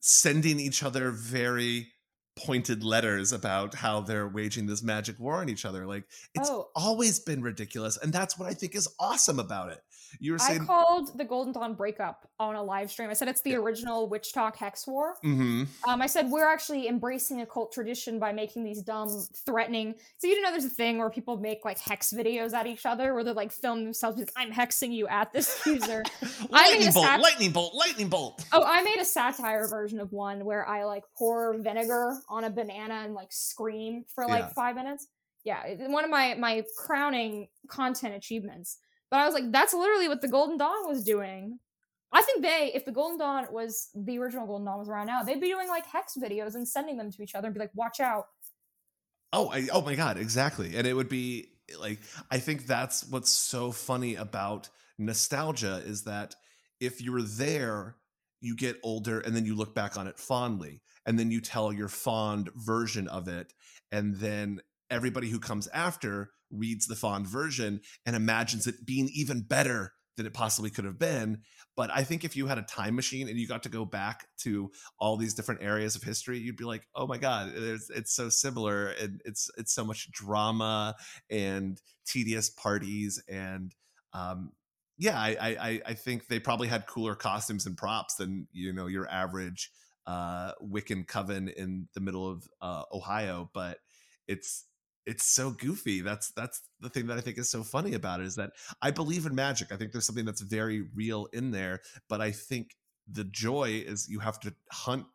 sending each other very pointed letters about how they're waging this magic war on each other. Like it's oh. always been ridiculous. And that's what I think is awesome about it You were I called the Golden Dawn breakup on a live stream. I said it's the original WitchTok Hex War. hmm Um, I said we're actually embracing a cult tradition by making these dumb, threatening. So you didn't know there's a thing where people make like hex videos at each other, where they're like film themselves like, "I'm hexing you at this user." Lightning bolt, sat- lightning bolt, lightning bolt. Oh, I made a satire version of one where I like pour vinegar on a banana and like scream for like Yeah. five minutes. Yeah, one of my my crowning content achievements. But I was like, that's literally what the Golden Dawn was doing. I think they, if the Golden Dawn was the original Golden Dawn was around now, they'd be doing like hex videos and sending them to each other and be like, watch out. Oh, I, oh my god, exactly. And it would be like I think that's what's so funny about nostalgia is that if you're there, you get older and then you look back on it fondly and then you tell your fond version of it and then everybody who comes after reads the fond version and imagines it being even better than it possibly could have been. But I think if you had a time machine and you got to go back to all these different areas of history, you'd be like, "Oh my god, it's, so similar, and it's it's so much drama and tedious parties, and um, yeah, I, I I- I think they probably had cooler costumes and props than you know your average uh, Wiccan coven in the middle of uh, Ohio, but it's it's so goofy. That's that's the thing that I think is so funny about it is that I believe in magic. I think there's something that's very real in there, but I think the joy is you have to hunt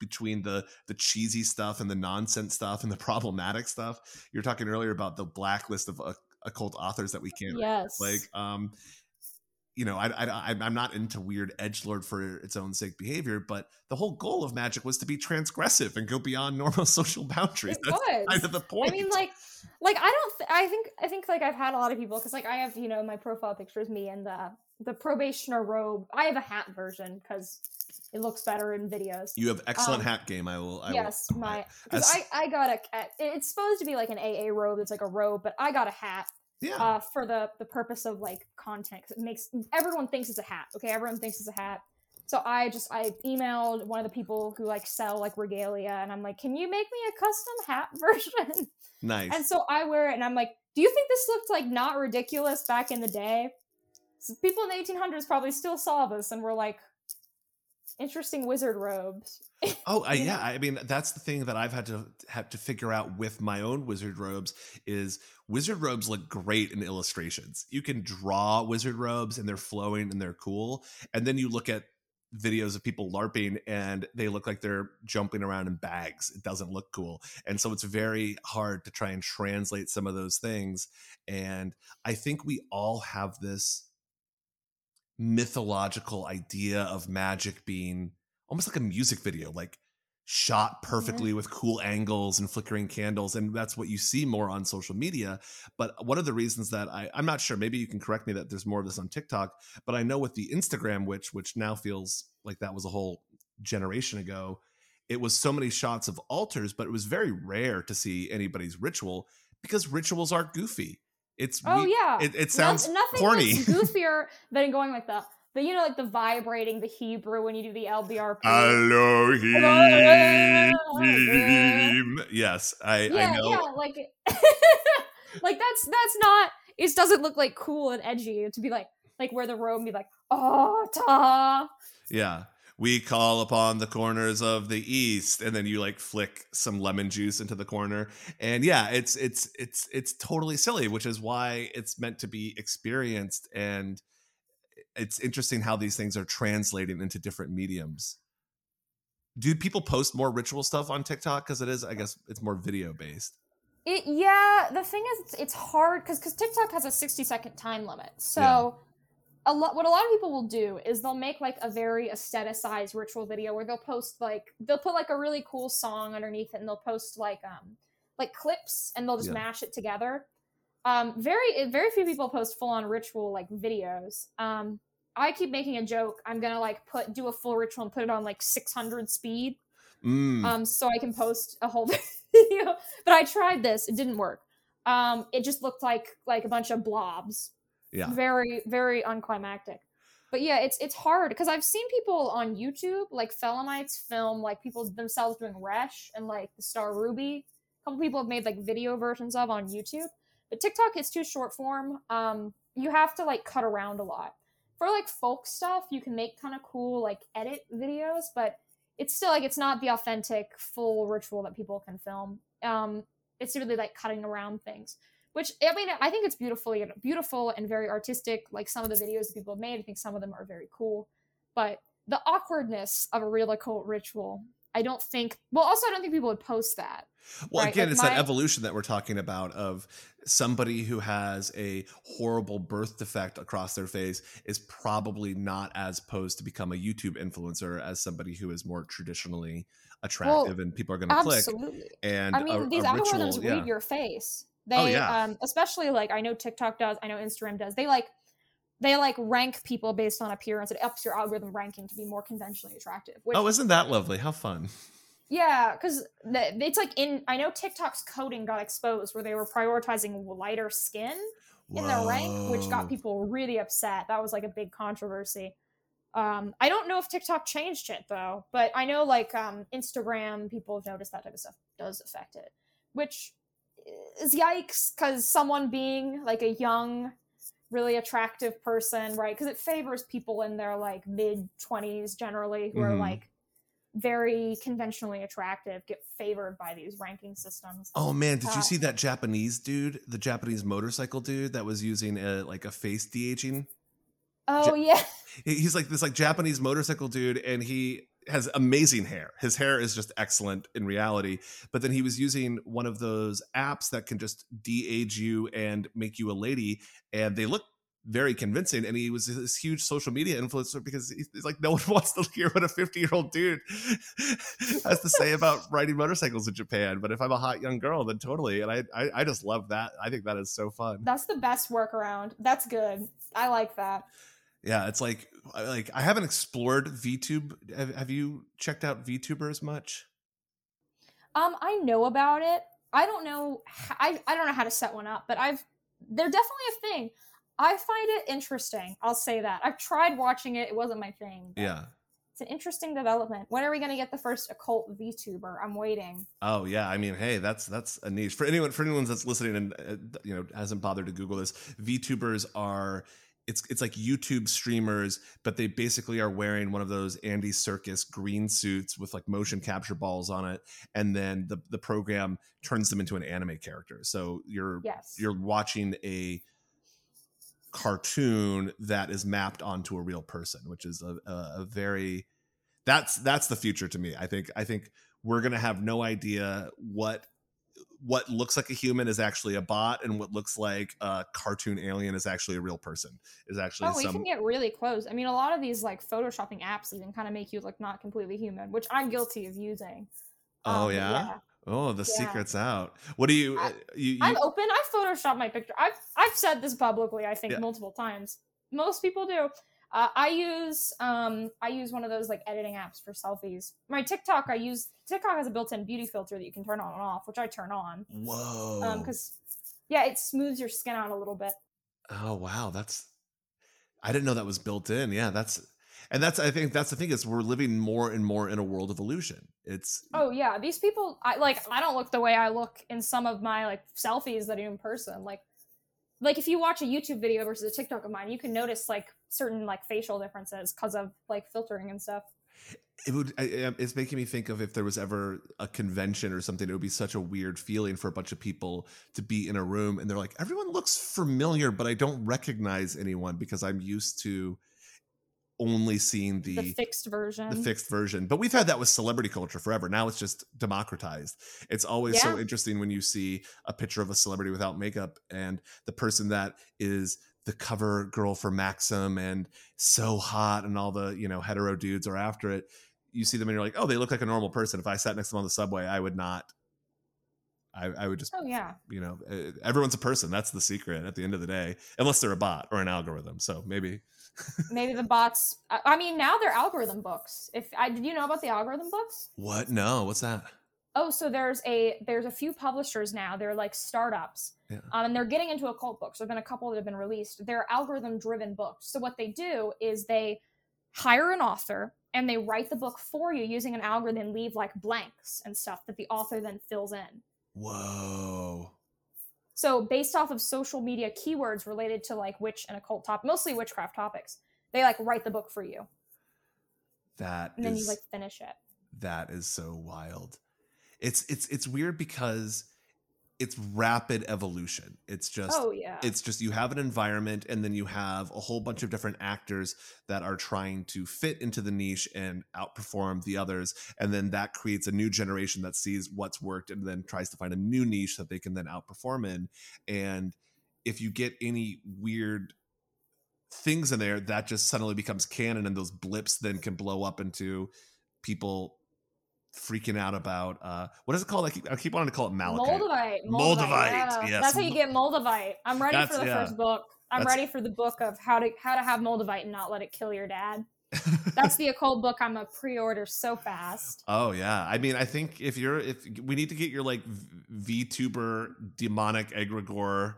between the the cheesy stuff and the nonsense stuff and the problematic stuff. You're talking earlier about the blacklist of uh, occult authors that we can't Yes. like um you know I, I i'm not into weird edge lord for its own sake behavior but the whole goal of magic was to be transgressive and go beyond normal social boundaries It that's was. kind of the point I mean, like, like I don't. Th- I think. I think like I've had a lot of people because like I have you know my profile picture is me and the the probationer robe. I have a hat version because it looks better in videos. you have excellent um, hat game i will I yes, will, my because I I got a a- it's supposed to be like an AA robe. It's like a robe, but I got a hat yeah uh, for the the purpose of like content 'cause it makes everyone thinks it's a hat. Okay, everyone thinks it's a hat. So I just I emailed one of the people who like sell like regalia, and I'm like, can you make me a custom hat version? nice And so I wear it, and I'm like, do you think this looked like not ridiculous back in the day? So people in the 1800s probably still saw this and were like, interesting wizard robes. Oh, I, yeah. I mean, that's the thing that I've had to have to figure out with my own wizard robes is wizard robes look great in illustrations. You can draw wizard robes and they're flowing and they're cool, and then you look at videos of people larping and they look like they're jumping around in bags. It doesn't look cool, and so it's very hard to try and translate some of those things. And I think we all have this mythological idea of magic being almost like a music video, like shot perfectly with cool angles and flickering candles. And that's what you see more on social media. But one of the reasons that I, I'm not sure, maybe you can correct me that there's more of this on TikTok, but I know with the Instagram witch, which now feels like that was a whole generation ago, it was so many shots of altars, but it was very rare to see anybody's ritual because rituals are goofy. It's Oh we- yeah, it, it No- nothing corny. goofier than going like the the you know like the vibrating the Hebrew when you do the LBRP. Elohim. Yes, I, yeah, I know. yeah, like like that's that's not. It doesn't look like cool and edgy to be like like wear the robe and be like oh ta. Yeah. We call upon the corners of the east, and then you like flick some lemon juice into the corner, and yeah, it's it's it's it's totally silly, which is why it's meant to be experienced, and it's interesting how these things are translating into different mediums. Do people post more ritual stuff on TikTok? Because it is, I guess, it's more video based. It yeah. The thing is, it's, it's hard because because TikTok has a sixty second time limit. So Yeah. A lot what a lot of people will do is they'll make like a very aestheticized ritual video where they'll post like they'll put like a really cool song underneath it and they'll post like um like clips and they'll just Yeah. mash it together. Um, very very few people post full on ritual like videos. Um, I keep making a joke. I'm gonna like put do a full ritual and put it on like 600 speed Mm, um, so I can post a whole video. But I tried this; it didn't work. Um, it just looked like like a bunch of blobs. Yeah. Very very unclimactic. But yeah, it's it's hard because I've seen people on YouTube like Thelemites film like people themselves doing Resh and like the Star Ruby. A couple people have made like video versions of on YouTube. But TikTok is too short form. Um, you have to like cut around a lot. For like folk stuff, you can make kind of cool like edit videos, but it's still like it's not the authentic full ritual that people can film. Um, it's really like cutting around things, which I mean, I think it's beautifully beautiful and very artistic. Like some of the videos that people have made, I think some of them are very cool, but the awkwardness of a real occult ritual I don't think. Well, also, I don't think people would post that. Well, right? again, like it's my, that evolution that we're talking about of somebody who has a horrible birth defect across their face is probably not as posed to become a YouTube influencer as somebody who is more traditionally attractive well, and people are going to click. Absolutely. And I mean, a, these a algorithms ritual, yeah. read your face. They, oh, yeah. um, especially like I know TikTok does, I know Instagram does. They like they like rank people based on appearance. It ups your algorithm ranking to be more conventionally attractive. Which, oh, isn't that lovely? How fun! Yeah, because it's like in I know TikTok's coding got exposed where they were prioritizing lighter skin in their rank, which got people really upset. That was like a big controversy. Um, I don't know if TikTok changed it though, but I know like um, Instagram, people have noticed that type of stuff does affect it, which is yikes because someone being like a young really attractive person, right? Because it favors people in their like mid 20s generally who mm-hmm. are like very conventionally attractive get favored by these ranking systems. Oh man, did uh, you see that Japanese dude, the Japanese motorcycle dude that was using a like a face de-aging? Oh ja- yeah. He's like this like Japanese motorcycle dude and he has amazing hair. His hair is just excellent in reality. But then he was using one of those apps that can just de-age you and make you a lady, and they look very convincing. And he was this huge social media influencer because he's like, no one wants to hear what a 50 year old dude has to say about riding motorcycles in Japan. But if I'm a hot young girl, then totally. And I, I, I just love that. I think that is so fun. That's the best workaround. That's good. I like that. Yeah, it's like like I haven't explored VTube. Have, have you checked out VTubers much? Um, I know about it. I don't know. I I don't know how to set one up, but I've they're definitely a thing. I find it interesting. I'll say that. I've tried watching it. It wasn't my thing. Yeah. It's an interesting development. When are we going to get the first occult VTuber? I'm waiting. Oh yeah, I mean, hey, that's that's a niche for anyone for anyone that's listening and uh, you know hasn't bothered to Google this. VTubers are it's it's like YouTube streamers, but they basically are wearing one of those Andy Serkis green suits with like motion capture balls on it, and then the the program turns them into an anime character. So you're yes. you're watching a cartoon that is mapped onto a real person, which is a, a, a very that's that's the future to me. I think I think we're gonna have no idea what what looks like a human is actually a bot and what looks like a cartoon alien is actually a real person is actually oh we some... can get really close i mean a lot of these like photoshopping apps even kind of make you look not completely human which i'm guilty of using oh um, yeah? yeah? oh the yeah. secret's out what do you, I, uh, you, you... i'm open I photoshopped my picture i've i've said this publicly i think yeah. multiple times most people do uh, I use um, I use one of those like editing apps for selfies. My TikTok, I use TikTok has a built-in beauty filter that you can turn on and off, which I turn on. Whoa! Because um, yeah, it smooths your skin out a little bit. Oh wow, that's I didn't know that was built in. Yeah, that's and that's I think that's the thing is we're living more and more in a world of illusion. It's oh yeah, these people I like I don't look the way I look in some of my like selfies that I do in person. Like like if you watch a YouTube video versus a TikTok of mine, you can notice like certain like facial differences because of like filtering and stuff. It would. It's making me think of if there was ever a convention or something. It would be such a weird feeling for a bunch of people to be in a room and they're like, everyone looks familiar, but I don't recognize anyone because I'm used to only seeing the, the, fixed version the fixed version but we've had that with celebrity culture forever now it's just democratized it's always yeah. so interesting when you see a picture of a celebrity without makeup and the person that is the cover girl for maxim and so hot and all the you know hetero dudes are after it you see them and you're like oh they look like a normal person. If i sat next to them on the subway i would not I, I would just oh yeah. you know eh, eh, everyone's a person that's the secret at the end of the day unless they're a bot or an algorithm so maybe. Maybe the bots i mean now they're algorithm books. If i did you know about the algorithm books? What? No what's that? Oh so there's a there's a few publishers now they're like startups yeah. um, and they're getting into occult books there've been a couple that have been released they're algorithm driven books so what they do is they hire an author and they write the book for you using an algorithm leave like blanks and stuff that the author then fills in whoa So based off of social media keywords related to like witch and occult top, mostly witchcraft topics, they like write the book for you, That and then is- you like finish it. that is so wild. It's it's it's weird because it's rapid evolution. It's just Oh yeah. it's just you have an environment and then you have a whole bunch of different actors that are trying to fit into the niche and outperform the others and then that creates a new generation that sees what's worked and then tries to find a new niche that they can then outperform in and if you get any weird things in there that just suddenly becomes canon and those blips then can blow up into people freaking out about uh what is it called i keep, I keep wanting to call it malachite Moldavite. Moldavite, yeah. yes. That's how you get Moldavite. I'm ready That's- for the yeah. first book. I'm That's- ready for the book of how to how to have Moldavite and not let it kill your dad. That's the occult book I'm a pre-order so fast. Oh yeah, I mean, I think if you're if we need to get your like V tuber demonic egregore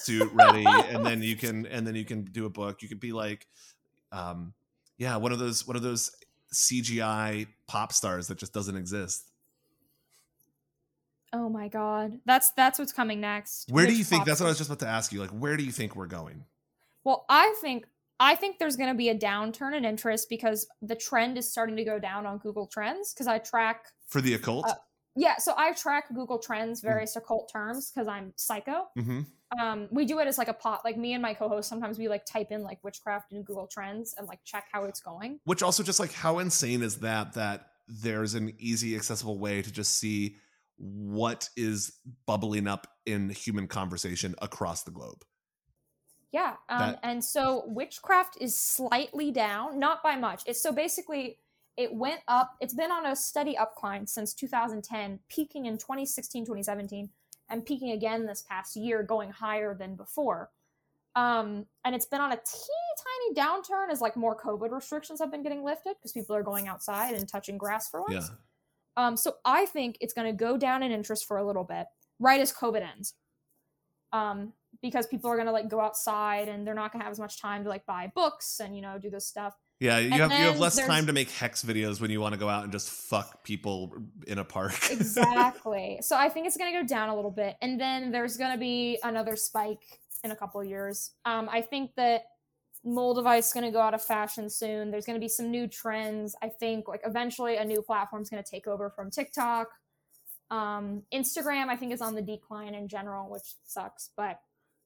suit ready, and then you can and then you can do a book. You could be like, um, yeah, one of those one of those CGI pop stars that just doesn't exist. Oh my god. That's that's what's coming next. Where do you think? That's what I was just about to ask you. Like, where do you think we're going? Well, I think I think there's going to be a downturn in interest because the trend is starting to go down on Google Trends because I track For the occult? Uh, yeah, so I track Google Trends various occult terms because I'm psycho. hmm Um, we do it as like a pot. Like me and my co-host sometimes we like type in like witchcraft in Google Trends and like check how it's going. Which also just like how insane is that that there's an easy accessible way to just see what is bubbling up in human conversation across the globe. Yeah. Um, That- and so witchcraft is slightly down, not by much. It's so basically it went up. It's been on a steady upcline since 2010, peaking in 2016, 2017, and peaking again this past year, going higher than before. Um, and it's been on a teeny tiny downturn as like more COVID restrictions have been getting lifted because people are going outside and touching grass for once. Yeah. Um, so I think it's going to go down in interest for a little bit, right as COVID ends, um, because people are going to like go outside and they're not going to have as much time to like buy books and you know do this stuff. Yeah, you And have you have less time to make hex videos when you want to go out and just fuck people in a park. Exactly. so I think it's going to go down a little bit, and then there's going to be another spike in a couple of years. Um, I think that Moldavite's going to go out of fashion soon. There's going to be some new trends. I think like eventually a new platform's going to take over from TikTok. Um, Instagram, I think, is on the decline in general, which sucks. But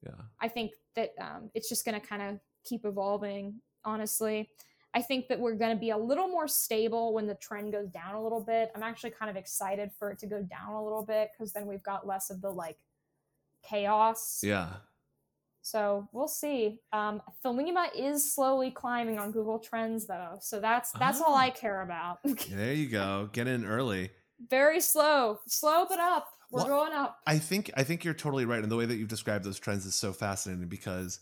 yeah. I think that um, it's just going to kind of keep evolving, honestly. I think that we're going to be a little more stable when the trend goes down a little bit. I'm actually kind of excited for it to go down a little bit because then we've got less of the like chaos. Yeah. So we'll see. Um, Thelema is slowly climbing on Google Trends though, so that's that's all Oh. I care about. There you go. Get in early. Very slow, slow but up. We're Well, going up. I think I think you're totally right, and the way that you've described those trends is so fascinating because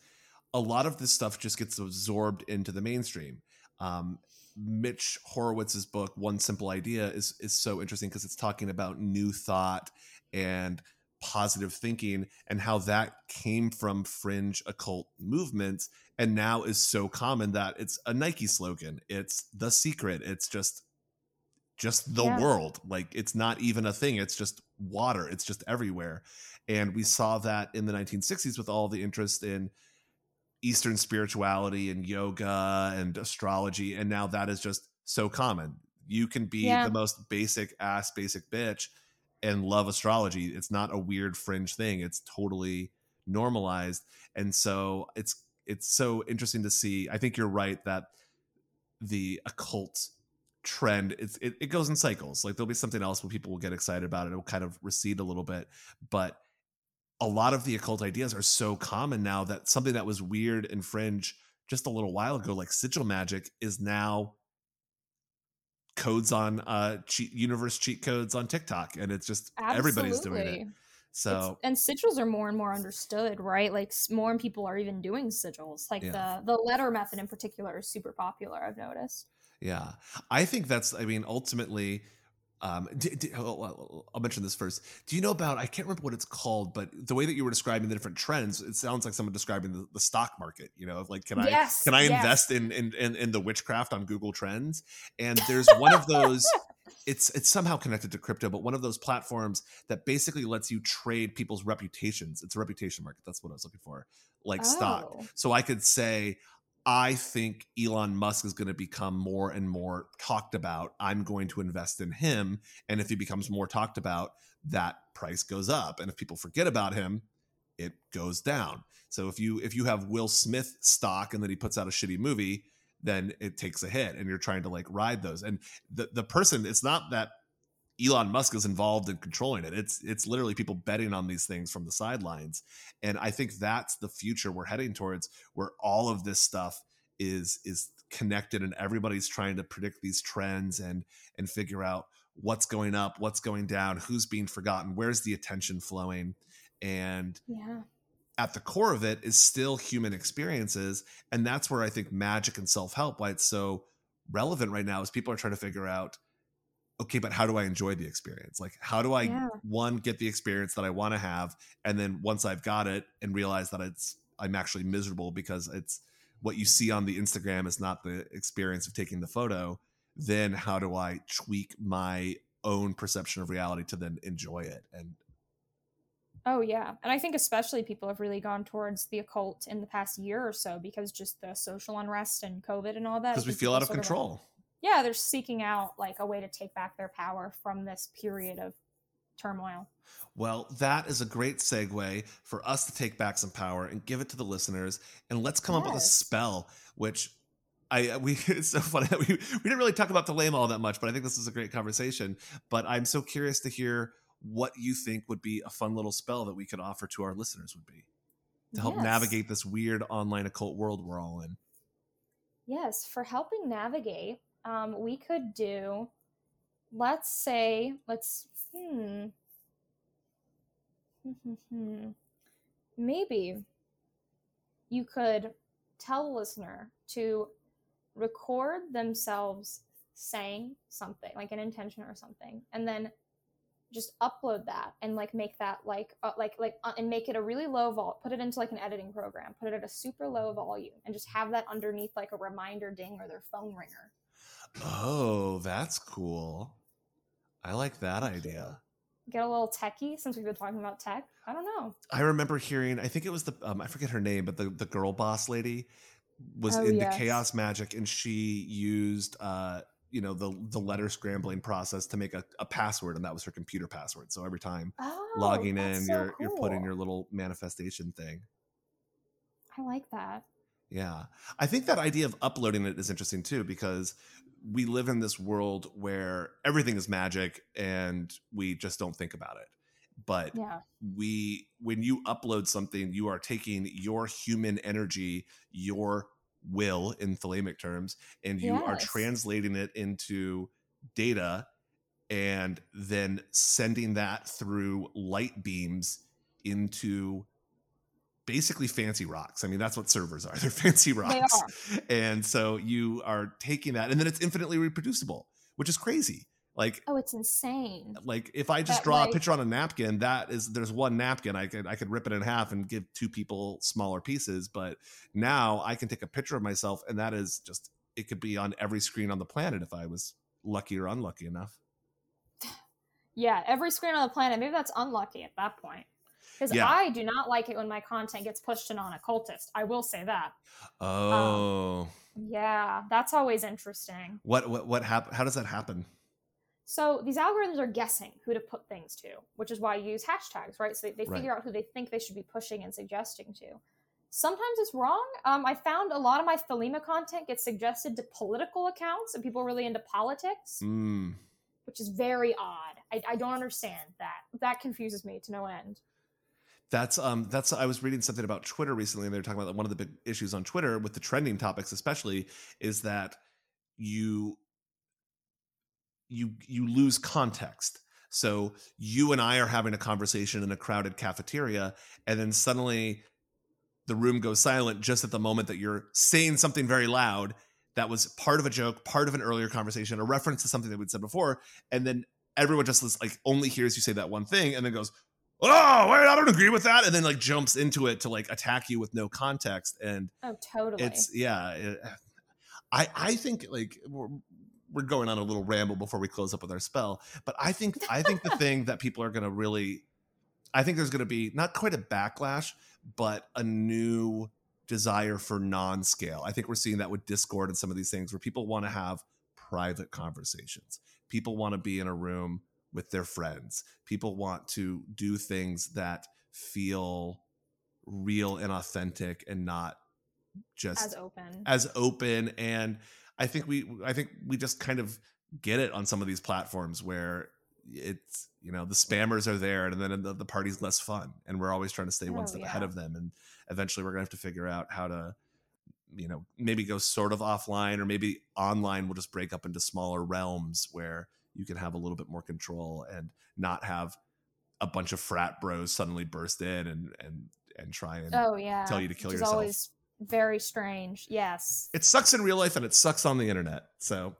a lot of this stuff just gets absorbed into the mainstream. Um, Mitch Horowitz's book, One Simple Idea, is is so interesting because it's talking about new thought and positive thinking and how that came from fringe occult movements and now is so common that it's a Nike slogan. It's the secret. It's just just the Yeah. world. Like it's not even a thing. It's just water. It's just everywhere. And we saw that in the 1960s with all the interest in Eastern spirituality and yoga and astrology. And now that is just so common. You can be Yeah. the most basic ass, basic bitch and love astrology. It's not a weird fringe thing. It's totally normalized. And so it's it's so interesting to see. I think you're right that the occult trend it's, it, it goes in cycles like there'll be something else where people will get excited about it it'll kind of recede a little bit but a lot of the occult ideas are so common now that something that was weird and fringe just a little while ago like sigil magic is now codes on uh cheat universe cheat codes on tiktok and it's just everybody's doing it so It's- and sigils are more and more understood, right? Like more people are even doing sigils. Like Yeah. the the letter method in particular is super popular. I've noticed. Yeah, I think that's. I mean, ultimately, um, d- d- oh, I'll mention this first. Do you know about? I can't remember what it's called, but the way that you were describing the different trends, it sounds like someone describing the, the stock market. You know, like, can I yes. can I yes. invest in, in in in the witchcraft on Google Trends? And there's one of those it's it's somehow connected to crypto, but one of those platforms that basically lets you trade people's reputations. It's a reputation market. That's what I was looking for, like stock. Oh. So I could say, I think Elon Musk is going to become more and more talked about. I'm going to invest in him, and if he becomes more talked about, that price goes up. And if people forget about him, it goes down. So if you if you have Will Smith stock and then he puts out a shitty movie, then it takes a hit and you're trying to like ride those. And the the person it's not that Elon Musk is involved in controlling it. It's it's literally people betting on these things from the sidelines. And I think that's the future we're heading towards where all of this stuff is is connected and everybody's trying to predict these trends and and figure out what's going up, what's going down, who's being forgotten, where's the attention flowing. And Yeah. at the core of it is still human experiences and that's where i think magic and self-help why it's so relevant right now is people are trying to figure out okay but how do i enjoy the experience like how do i Yeah. one get the experience that i want to have and then once i've got it and realize that it's i'm actually miserable because it's what you see on the instagram is not the experience of taking the photo then how do i tweak my own perception of reality to then enjoy it and Oh yeah, and I think especially people have really gone towards the occult in the past year or so because just the social unrest and COVID and all that. Because we feel out of control yeah, they're seeking out like a way to take back their power from this period of turmoil. Well, that is a great segue for us to take back some power and give it to the listeners. And let's come up with a spell, which I uh, we it's so funny. We, we didn't really talk about Thelema all that much, but I think this is a great conversation. But I'm so curious to hear what you think would be a fun little spell that we could offer to our listeners would be to help Yes. navigate this weird online occult world we're all in. Yes, for helping navigate, um, we could do, let's say, let's, hmm, maybe you could tell the listener to record themselves saying something, like an intention or something, and then just upload that and like make that like uh, like like uh, and make it a really low vol put it into like an editing program put it at a super low volume and just have that underneath like a reminder ding or their phone ringer Oh, that's cool. I like that idea. get a little techie since we've been talking about tech i don't know I remember hearing, I think it was the, um, I forget her name, but the, the girl boss lady was Oh, into yes. chaos magic and she used, uh, you know, the, the letter scrambling process to make a, a password and that was her computer password. So every time oh, logging in, so you're, you're putting your little manifestation thing. i like that Yeah. I think that idea of uploading it is interesting too, because we live in this world where everything is magic and we just don't think about it. But yeah we when you upload something you are taking your human energy your will in Thelemic terms and you are translating it into data and then sending that through light beams into basically fancy rocks. I mean, that's what servers are. They're fancy rocks. And so you are taking that and then it's infinitely reproducible, which is crazy. Like oh it's insane like if I just That, draw like- a picture on a napkin, that is there's one napkin. I could I could rip it in half and give two people smaller pieces. But now I can take a picture of myself, and that is just it could be on every screen on the planet if I was lucky or unlucky enough. yeah every screen on the planet maybe that's unlucky at that point because Yeah. i do not like it when my content gets pushed to non-occultist i will say that Oh, yeah that's always interesting what what what hap- How does that happen? So these algorithms are guessing who to put things to, which is why you use hashtags, right? So they, they Right. figure out who they think they should be pushing and suggesting to. Sometimes it's wrong. Um, I found a lot of my Thelema content gets suggested to political accounts and people really into politics, Mm. which is very odd. I, I don't understand that. That confuses me to no end. That's um that's I was reading something about Twitter recently and they were talking about one of the big issues on Twitter with the trending topics especially is that you you you lose context. So you and I are having a conversation in a crowded cafeteria and then suddenly the room goes silent just at the moment that you're saying something very loud that was part of a joke, part of an earlier conversation, a reference to something that we'd said before and then everyone just like only hears you say that one thing and then goes oh wait i don't agree with that and then like jumps into it to like attack you with no context and Oh, totally. it's yeah it, uh, i i think like we're- we're going on a little ramble before we close up with our spell. But I think I think the thing that people are going to really, I think there's going to be not quite a backlash, but a new desire for non-scale. I think we're seeing that with Discord and some of these things where people want to have private conversations. People want to be in a room with their friends. People want to do things that feel real and authentic and not just as open. as open and I think we I think we just kind of get it on some of these platforms where it's you know the spammers are there and then the, the party's less fun and we're always trying to stay one Oh, step yeah. ahead of them and eventually we're gonna have to figure out how to you know maybe go sort of offline or maybe online we'll just break up into smaller realms where you can have a little bit more control and not have a bunch of frat bros suddenly burst in and and and try and oh yeah. tell you to kill which is yourself. always very strange. Yes. it sucks in real life and it sucks on the internet so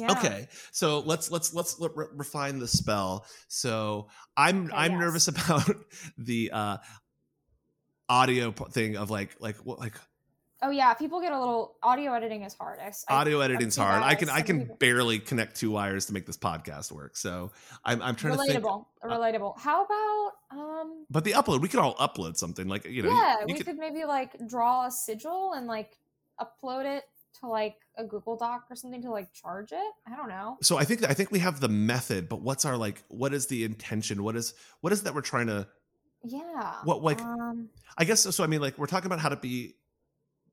Yeah. Okay, so let's let's let's re- refine the spell. So I'm Okay, I'm yes. nervous about the uh audio thing of like like what like Oh yeah. People get a little audio editing is hard. I, audio editing's hard. I can I can people- barely connect two wires to make this podcast work. So I'm I'm trying to think. relatable. relatable. How about um? But the upload, we could all upload something like you know. yeah, you we could- could maybe like draw a sigil and like upload it to like a Google Doc or something to like charge it. I don't know. so I think I think we have the method, but what's our like? What is the intention? What is what is that we're trying to? Yeah. What, like- um, I guess so. I mean, like we're talking about how to be,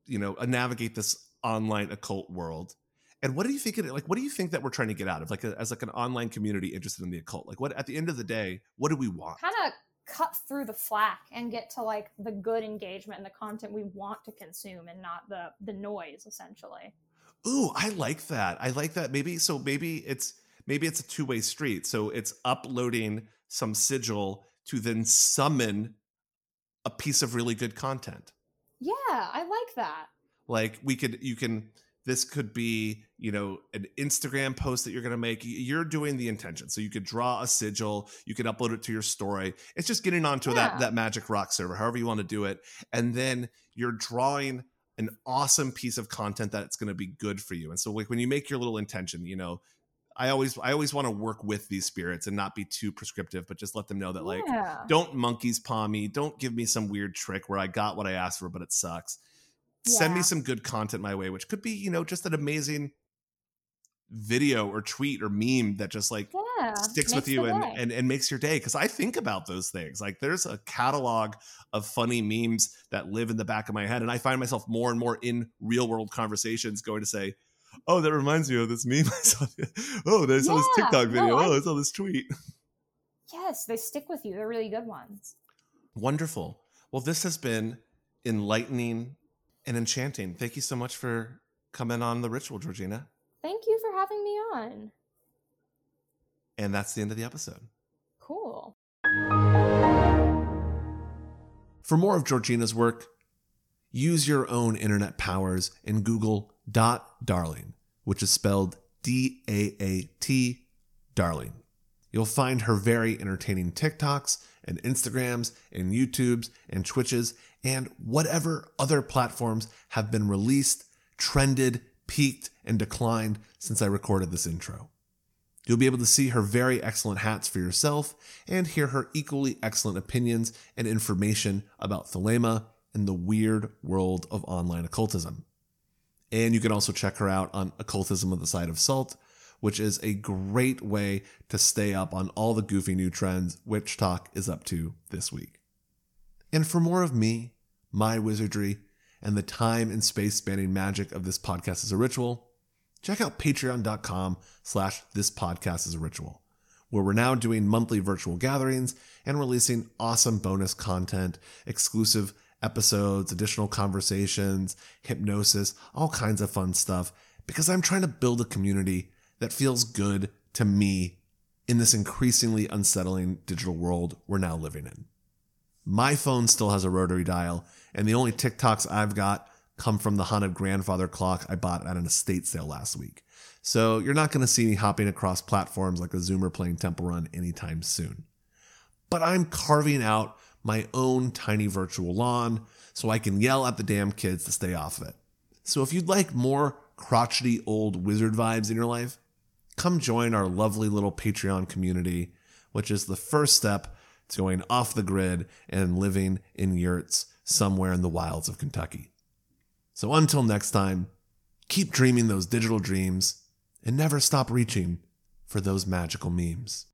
you know, uh, navigate this online occult world. And what do you think? It, like, what do you think that we're trying to get out of, like, a, as like an online community interested in the occult? Like, what at the end of the day, what do we want? kind of cut through the flack and get to like the good engagement and the content we want to consume and not the the noise essentially. Ooh, I like that. I like that. Maybe so. Maybe it's maybe it's a two way street. So it's uploading some sigil to then summon a piece of really good content. Yeah, I like that. like we could you can this could be you know an instagram post that you're going to make you're doing the intention so you could draw a sigil you could upload it to your story it's just getting onto that Yeah. that magic rock server however you want to do it and then you're drawing an awesome piece of content that's going to be good for you and so like when you make your little intention you know i always i always want to work with these spirits and not be too prescriptive but just let them know that like yeah. don't monkeys paw me. Don't give me some weird trick where I got what I asked for, but it sucks. Send me some good content my way, which could be, you know, just an amazing video or tweet or meme that just like yeah. sticks with you and, and and makes your day. Cause I think about those things. Like there's a catalog of funny memes that live in the back of my head. And I find myself more and more in real world conversations going to say, Oh, that reminds me of this meme. I saw. Oh, I saw this TikTok video. no, oh, I saw this tweet. yes, they stick with you. They're really good ones. Wonderful. Well, this has been enlightening and enchanting. Thank you so much for coming on the ritual, Georgina. Thank you for having me on. And that's the end of the episode. Cool. For more of Georgina's work, use your own internet powers and Google Daat darling, which is spelled D A A T darling. You'll find her very entertaining TikToks and Instagrams and YouTubes and Twitches and whatever other platforms have been released, trended, peaked, and declined since I recorded this intro. You'll be able to see her very excellent hats for yourself and hear her equally excellent opinions and information about Thelema and the weird world of online occultism. And you can also check her out on Occultism of the Side of Salt, which is a great way to stay up on all the goofy new trends WitchTok is up to this week. And for more of me, my wizardry, and the time and space spanning magic of this podcast as a ritual, check out patreon.com slash this podcast is a ritual, where we're now doing monthly virtual gatherings and releasing awesome bonus content, exclusive episodes, additional conversations, hypnosis, all kinds of fun stuff, because I'm trying to build a community that feels good to me in this increasingly unsettling digital world we're now living in. My phone still has a rotary dial, and the only TikToks I've got come from the haunted grandfather clock I bought at an estate sale last week. So you're not going to see me hopping across platforms like a Zoomer playing Temple Run anytime soon. But I'm carving out my own tiny virtual lawn so I can yell at the damn kids to stay off of it. So if you'd like more crotchety old wizard vibes in your life? Come join our lovely little Patreon community, which is the first step to going off the grid and living in yurts somewhere in the wilds of Kentucky. So until next time, keep dreaming those digital dreams and never stop reaching for those magical memes.